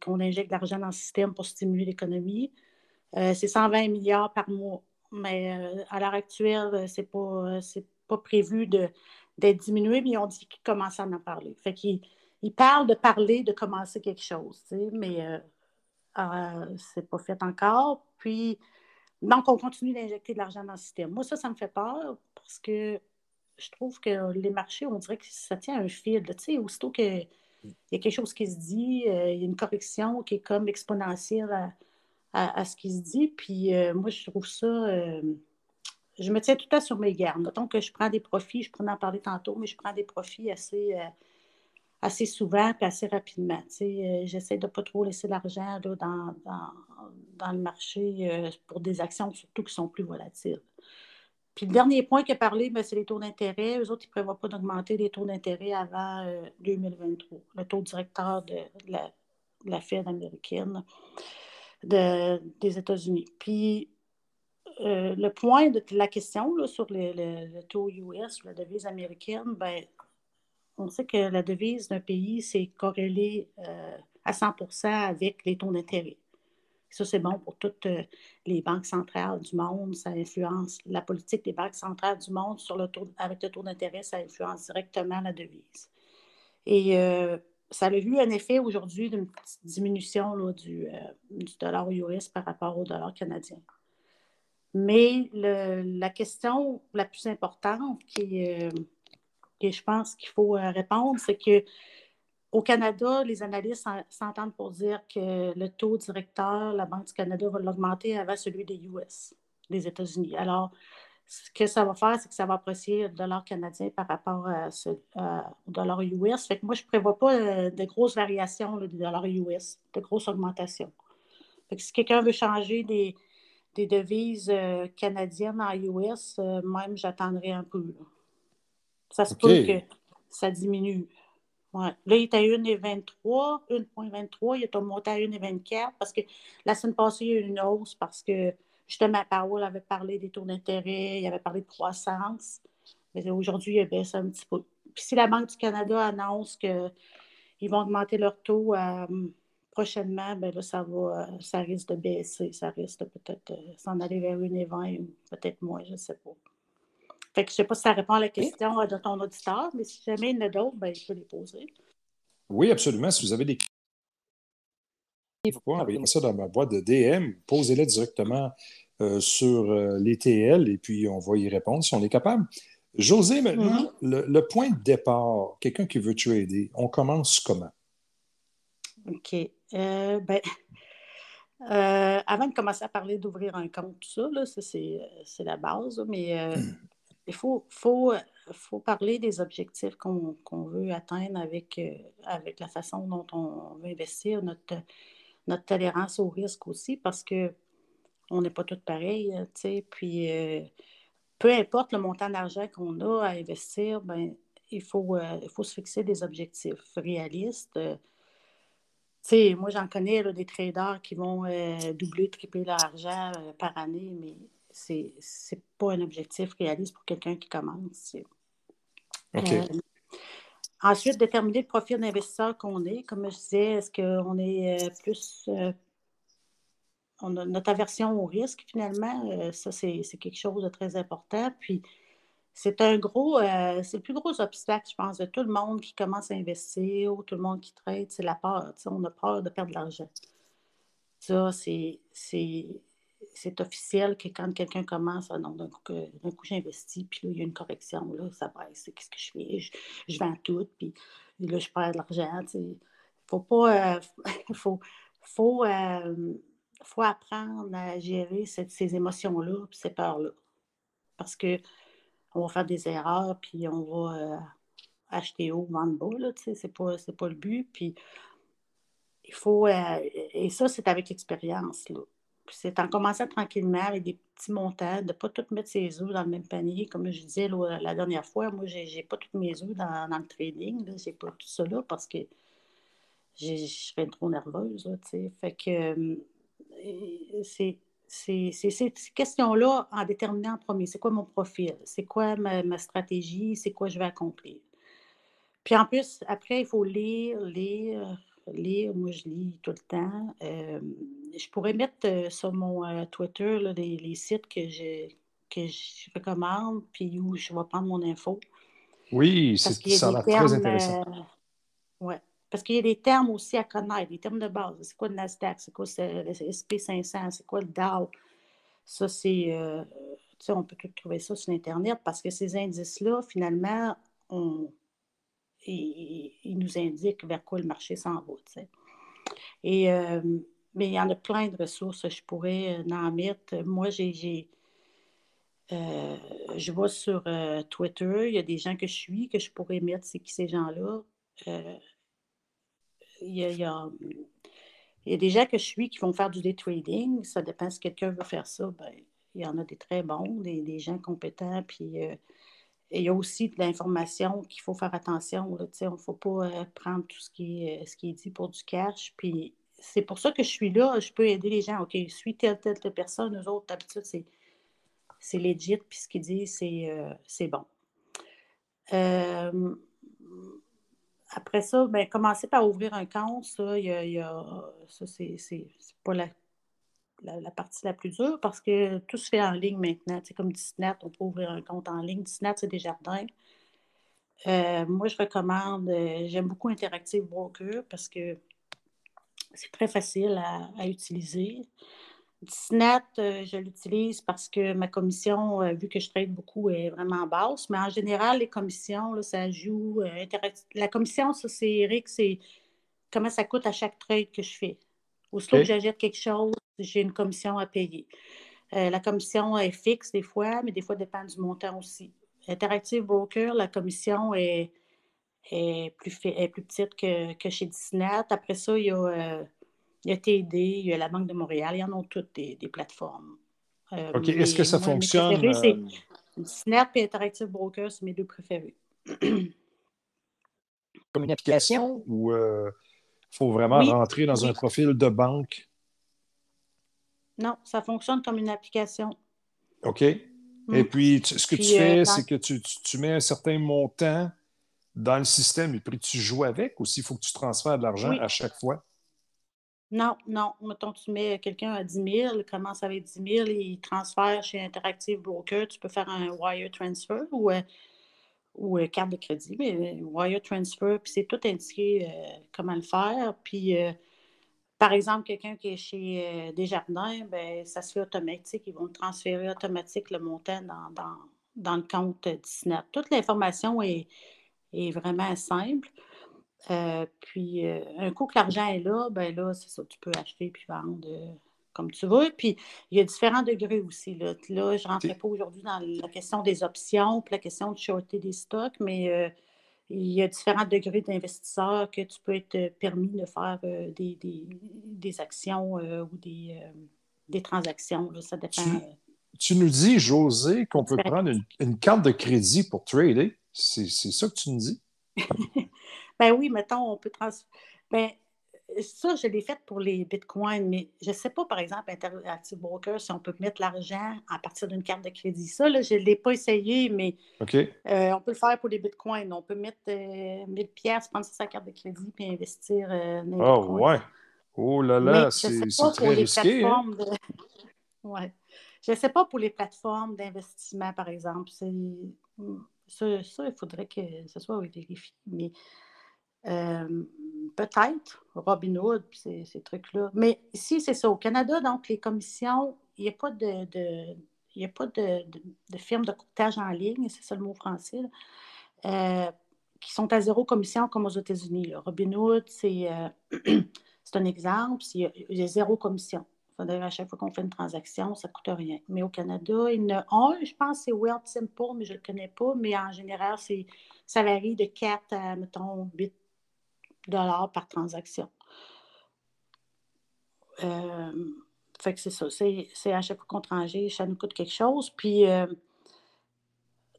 qu'on injecte de l'argent dans le système pour stimuler l'économie. Euh, c'est 120 milliards par mois. Mais à l'heure actuelle, ce n'est pas, pas prévu d'être diminué, mais ils ont dit qu'ils commençaient à en parler. Fait qu'ils il parle de parler, de commencer quelque chose, mais euh, euh, c'est pas fait encore. Puis, donc, on continue d'injecter de l'argent dans le système. Moi, ça, ça me fait peur parce que je trouve que les marchés, on dirait que ça tient un fil. Tu sais, aussitôt qu'il y a quelque chose qui se dit, euh, il y a une correction qui est comme exponentielle à, ce qui se dit. Puis, moi, je trouve ça je me tiens tout à sur mes gardes. Mettons que je prends des profits, je pourrais en parler tantôt, mais je prends des profits assez, assez souvent et assez rapidement. Euh, j'essaie de ne pas trop laisser l'argent dans, dans, le marché euh, pour des actions surtout qui sont plus volatiles. Puis le dernier point qu'il a parlé, ben, c'est les taux d'intérêt. Eux autres, ils ne prévoient pas d'augmenter les taux d'intérêt avant 2023. Euh, le taux directeur de, la, Fed américaine des États-Unis. Puis le point de la question sur le, taux US, la devise américaine, ben, on sait que la devise d'un pays, c'est corrélé euh, à 100% avec les taux d'intérêt. Ça, c'est bon pour toutes euh, les banques centrales du monde. Ça influence la politique des banques centrales du monde sur le avec le taux d'intérêt, ça influence directement la devise. Et euh, ça a eu un effet aujourd'hui d'une petite diminution du, dollar US par rapport au dollar canadien. Mais la question la plus importante qui que je pense qu'il faut euh, répondre, c'est que au Canada, les analystes s'entendent pour dire que le taux directeur, la Banque du Canada va l'augmenter avant celui des US, des États-Unis. Alors, ce que ça va faire, c'est que ça va apprécier le dollar canadien par rapport au dollar US. Fait que moi, je ne prévois pas euh, de grosses variations du dollar US, de grosses augmentations. Fait que si quelqu'un veut changer des, devises euh, canadiennes en US, même j'attendrai un peu. Ça se peut que ça diminue. Là, il est à 1,23, 1,23, il est monté à 1,24 parce que la semaine passée, il y a eu une hausse parce que justement, Powell avait parlé des taux d'intérêt, il avait parlé de croissance. Mais aujourd'hui, il a baissé un petit peu. Puis si la Banque du Canada annonce qu'ils vont augmenter leur taux euh, prochainement, ben là, ça, va, ça risque de baisser. Ça risque peut-être euh, s'en aller vers 1,20 ou peut-être moins, je ne sais pas. Fait que je ne sais pas si ça répond à la question de ton auditeur, mais si jamais il y en a d'autres, ben, je peux les poser. Oui, absolument. Si vous avez des questions, envoyez ça dans ma boîte de DM, posez-les directement euh, sur euh, les TL et puis on va y répondre si on est capable. José, maintenant, mm-hmm. le, point de départ, quelqu'un qui veut trader, on commence comment? OK. Euh, ben, avant de commencer à parler d'ouvrir un compte, tout ça, ça c'est la base, mais il faut, faut, faut parler des objectifs qu'on veut atteindre avec, euh, avec la façon dont on veut investir, notre, notre tolérance au risque aussi, parce que on n'est pas tous pareils, euh. Puis, euh, peu importe le montant d'argent qu'on a à investir, ben, il, faut, il faut se fixer des objectifs réalistes. moi, j'en connais des traders qui vont doubler, tripler leur argent par année, mais c'est n'est pas un objectif réaliste pour quelqu'un qui commence. Euh, ensuite, déterminer le profil d'investisseur qu'on est. Comme je disais, est-ce qu'on est euh, plus. Euh, notre aversion au risque, finalement, ça, c'est quelque chose de très important. Puis, c'est un gros, c'est le plus gros obstacle, je pense, de tout le monde qui commence à investir ou tout le monde qui trade, c'est la peur. On a peur de perdre de l'argent. Ça, c'est, c'est, officiel que quand quelqu'un commence, ah d'un coup, j'investis, puis là, il y a une correction, là, ça baisse, qu'est-ce que je fais? Je, vends tout, puis là, je perds de l'argent. Il faut pas. Euh, faut, faut, euh, faut apprendre à gérer ces émotions-là, puis ces peurs-là. Parce que on va faire des erreurs, puis on va euh, acheter haut, vendre bas, là, tu sais, c'est pas, pas le but. Puis il faut, et ça, c'est avec l'expérience, là. C'est en commençant tranquillement avec des petits montants, de ne pas tout mettre ses œufs dans le même panier. Comme je disais la dernière fois, moi, je n'ai pas tous mes œufs dans, le trading. Je n'ai pas tout ça là parce que je serais trop nerveuse. Fait que euh, c'est c'est ces questions-là en déterminant en premier. C'est quoi mon profil? C'est quoi ma, stratégie? C'est quoi je vais accomplir? Puis en plus, après, il faut lire, lire, lire. Moi, je lis tout le temps. Euh, je pourrais mettre euh, sur mon euh, Twitter les, sites que je, que je recommande, puis où je vais prendre mon info. Oui, ça a l'air très intéressant. oui. Parce qu'il y a des termes aussi à connaître, des termes de base. C'est quoi le Nasdaq? C'est quoi le SP500? C'est quoi le Dow? Ça, c'est. Euh, tu sais, on peut tout trouver ça sur Internet parce que ces indices-là, finalement, on, ils, nous indiquent vers quoi le marché s'en va. Euh, mais il y en a plein de ressources. Je pourrais euh, en mettre. Moi, j'ai. je vois sur Twitter, il y a des gens que je suis, que je pourrais mettre, c'est qui ces gens-là? Il y, a, des gens que je suis qui vont faire du day trading. Ça dépend si quelqu'un veut faire ça. Ben, il y en a des très bons, des, gens compétents. Puis euh, il y a aussi de l'information qu'il faut faire attention. il ne faut pas euh, prendre tout ce qui, est, ce qui est dit pour du cash. Puis c'est pour ça que je suis là. Je peux aider les gens. OK, je suis telle, telle, telle personne. Eux autres, d'habitude, c'est, c'est legit. Puis ce qu'ils disent, c'est, euh, c'est bon. Après ça, ben, commencer par ouvrir un compte, ça, y a, y a, ça c'est, pas la, la, partie la plus dure parce que tout se fait en ligne maintenant. C'est comme Disney, on peut ouvrir un compte en ligne. Disney, c'est des jardins. Euh, moi, je recommande, euh, j'aime beaucoup Interactive Broker parce que c'est très facile à, à utiliser. Disnet, euh, je l'utilise parce que ma commission, euh, vu que je trade beaucoup, est vraiment basse. Mais en général, les commissions, là, ça joue. La commission, ça, c'est Eric, c'est comment ça coûte à chaque trade que je fais. Aussitôt que j'achète quelque chose, j'ai une commission à payer. la commission est fixe des fois, mais des fois, dépend du montant aussi. Interactive Broker, la commission est, est, plus, est plus petite que, que chez Disnet. Après ça, il y a il y a TD, il y a la Banque de Montréal, il y en a toutes des, plateformes. Euh, OK. Est-ce que ça fonctionne? Euh, Snap et Interactive Broker, c'est mes deux préférés. Comme une application ou il euh, faut vraiment rentrer dans un profil de banque? Non, ça fonctionne comme une application. OK. Mm. Et puis, ce que tu fais, c'est que tu, mets un certain montant dans le système et puis tu joues avec ou s'il faut que tu transfères de l'argent à chaque fois? Non, non. Mettons, tu mets quelqu'un à 10 000, il commence avec 10 000, il transfère chez Interactive Broker. Tu peux faire un wire transfer ou, euh, ou euh, carte de crédit, mais euh, wire transfer, puis c'est tout indiqué comment le faire. Puis, par exemple, quelqu'un qui est chez Desjardins, ben, ça se fait automatique. Ils vont transférer automatique le montant dans, dans, le compte Disney. Toute l'information est, est vraiment simple. Euh, puis, euh, un coup que l'argent est là, ben là, c'est ça, tu peux acheter puis vendre euh, comme tu veux. Puis, il y a différents degrés aussi. Là, là je ne rentrais pas aujourd'hui dans la question des options, puis la question de shorter des stocks, mais il y a différents degrés d'investisseurs que tu peux être permis de faire des, des, actions ou des, des transactions. Là, ça dépend. Tu, nous dis, José, qu'on peut prendre une, une, carte de crédit pour trader. C'est ça que tu nous dis? Ben oui, mettons, on peut transférer. Ben, ça, je l'ai fait pour les bitcoins, mais je ne sais pas, par exemple, Interactive Broker, si on peut mettre l'argent à partir d'une carte de crédit. Ça, là, je ne l'ai pas essayé, mais euh, on peut le faire pour les bitcoins. On peut mettre euh, 1000 pièces, prendre sa carte de crédit puis investir euh, dans les Oh, ouais. Oh là là, c'est très risqué. Hein? De... ouais. Je ne sais pas pour les plateformes d'investissement, par exemple. ça, ça, il faudrait que ce soit vérifié. Mais euh, peut-être Robinhood, ces, ces trucs-là. Mais si c'est ça, au Canada, donc les commissions, il n'y a pas de, a pas de, de, firme de courtage en ligne, c'est ça le mot français, euh, qui sont à zéro commission comme aux États-Unis. Robinhood, c'est euh, un exemple, il y, a, zéro commission. À chaque fois qu'on fait une transaction, ça ne coûte rien. Mais au Canada, il y en a un, je pense, c'est Wealth Simple, mais je ne le connais pas. Mais en général, ça varie de 4 à, mettons, 8 dollars par transaction. Euh, fait que c'est ça. C'est à chaque fois qu'on transige, ça nous coûte quelque chose. Puis, euh,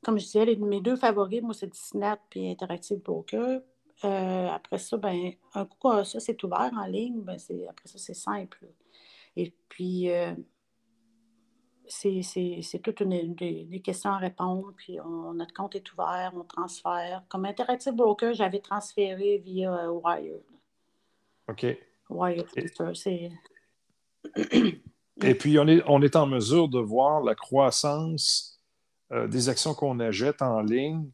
comme je disais, mes deux favoris, moi, c'est Disney et Interactive Broker. Euh, après ça, ben, un coup ça, c'est ouvert en ligne, ben, après ça, c'est simple. Et puis, c'est toutes des, questions à répondre, puis notre compte est ouvert, on transfère. Comme Interactive Broker, j'avais transféré via euh, Wire. OK. Wire, c'est. Et puis, on est, on est en mesure de voir la croissance euh, des actions qu'on achète en ligne.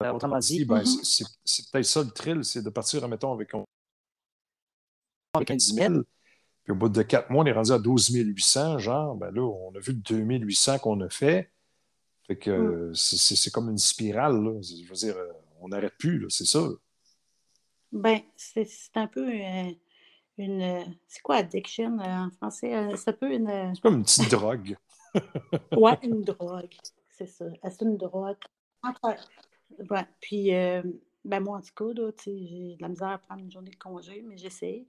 Ben, autrement dit, ben, mm-hmm. c'est peut-être ça le thrill, c'est de partir, mettons, avec, avec un 10 000 puis au bout de quatre mois, on est rendu à 12 800, genre, ben là, on a vu le 2800 qu'on a fait. Fait que mm. c'est comme une spirale, là. Je veux dire, euh, on n'arrête plus, c'est ça. Ben, c'est un peu euh, une. C'est quoi addiction euh, en français? C'est un peu une. C'est comme une petite drogue. ouais, une drogue. C'est ça. C'est une drogue. Ouais. Puis, ben moi, en tout cas, j'ai de la misère à prendre une journée de congé, mais j'essaie.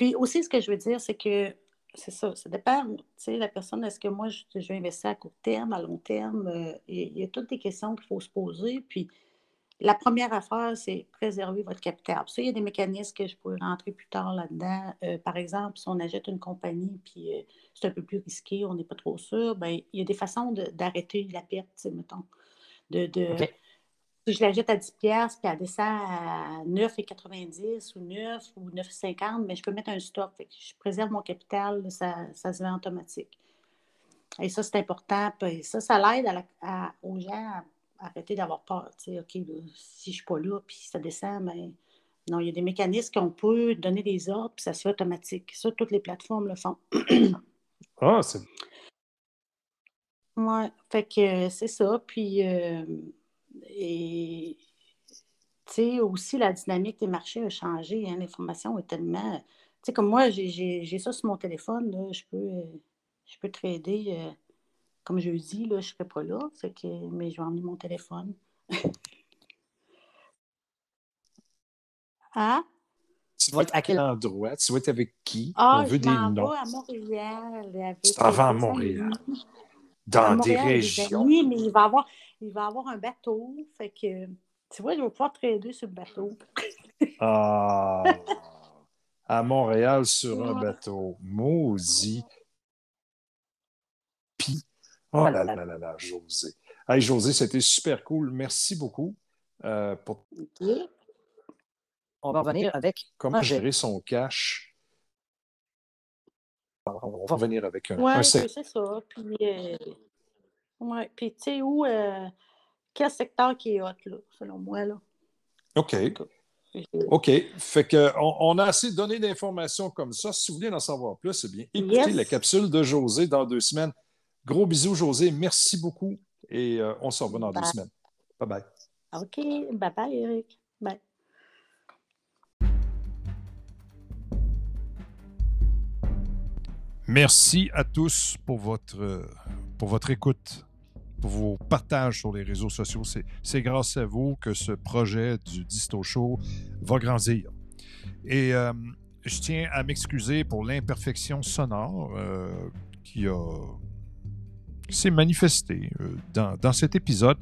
Puis aussi, ce que je veux dire, c'est que c'est ça, ça dépend, tu sais, la personne, est-ce que moi, je, vais investir à court terme, à long terme? Euh, il y a toutes des questions qu'il faut se poser. Puis la première affaire, c'est préserver votre capital. Ça, il y a des mécanismes que je pourrais rentrer plus tard là-dedans. Euh, par exemple, si on achète une compagnie, puis euh, c'est un peu plus risqué, on n'est pas trop sûr, bien, il y a des façons d'arrêter la perte, mettons. De, si je l'achète à 10 pièces puis elle descend à 9,90 ou 9 ou 9,50, mais je peux mettre un stop. je préserve mon capital, ça, ça se met automatique. Et ça, c'est important. Puis ça, ça l'aide aux gens à, arrêter d'avoir peur. OK, si je ne suis pas là, puis ça descend, mais ben, non, il y a des mécanismes qu'on peut donner des ordres, puis ça se fait automatique. Ça, toutes les plateformes le font. ah, c'est. Oui, fait que c'est ça. Puis. Euh, et aussi, la dynamique des marchés a changé. Hein, L'information est tellement. Tu sais, comme moi, j'ai ça sur mon téléphone. Là, je, peux, je peux trader. Euh, comme je dis, là, je ne serai pas là. que, mais je vais emmener mon téléphone. ah? Tu vas être à quel endroit? Tu vas être avec qui? Ah, On veut je des noms. à Montréal. tu t'en vas à Montréal. Dans des régions. Oui, mais il va avoir il va avoir un bateau. Fait que, tu vois, je vais pouvoir trader sur le bateau. ah! À Montréal, sur un bateau. Maudit. Puis, oh là là là là, José. Hey, José, c'était super cool. Merci beaucoup. Euh, pour... On va revenir avec. Comment gérer son cash? On va revenir avec un. Oui, c'est ça. Puis, euh, oui, puis tu sais où, euh, quel secteur qui est hot, là, selon moi, là. OK. OK. Fait que on, a assez donné d'informations comme ça. Si vous voulez en savoir plus, c'est bien. Écoutez la capsule de José dans deux semaines. Gros bisous, José. Merci beaucoup. Et euh, on se revoit dans deux semaines. Bye bye. OK. Bye bye, Eric. Bye. Merci à tous pour votre, pour votre écoute pour vos partages sur les réseaux sociaux. C'est grâce à vous que ce projet du Disto Show va grandir. Et euh, je tiens à m'excuser pour l'imperfection sonore euh, qui a s'est manifesté euh, dans, dans, cet épisode.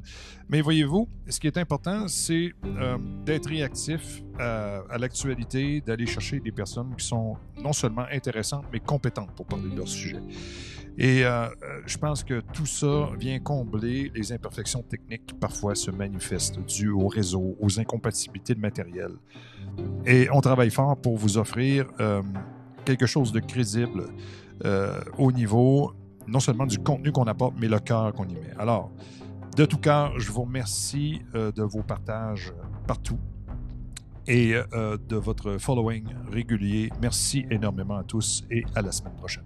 Mais voyez-vous, ce qui est important, c'est euh, d'être réactif à, l'actualité, d'aller chercher des personnes qui sont non seulement intéressantes, mais compétentes pour parler de leur sujet. Et euh, je pense que tout ça vient combler les imperfections techniques qui parfois se manifestent dues au réseau, aux incompatibilités de matériel. Et on travaille fort pour vous offrir quelque chose de crédible au niveau non seulement du contenu qu'on apporte, mais le cœur qu'on y met. Alors, de tout cœur, je vous remercie euh, de vos partages partout et euh, de votre following régulier. Merci énormément à tous et à la semaine prochaine.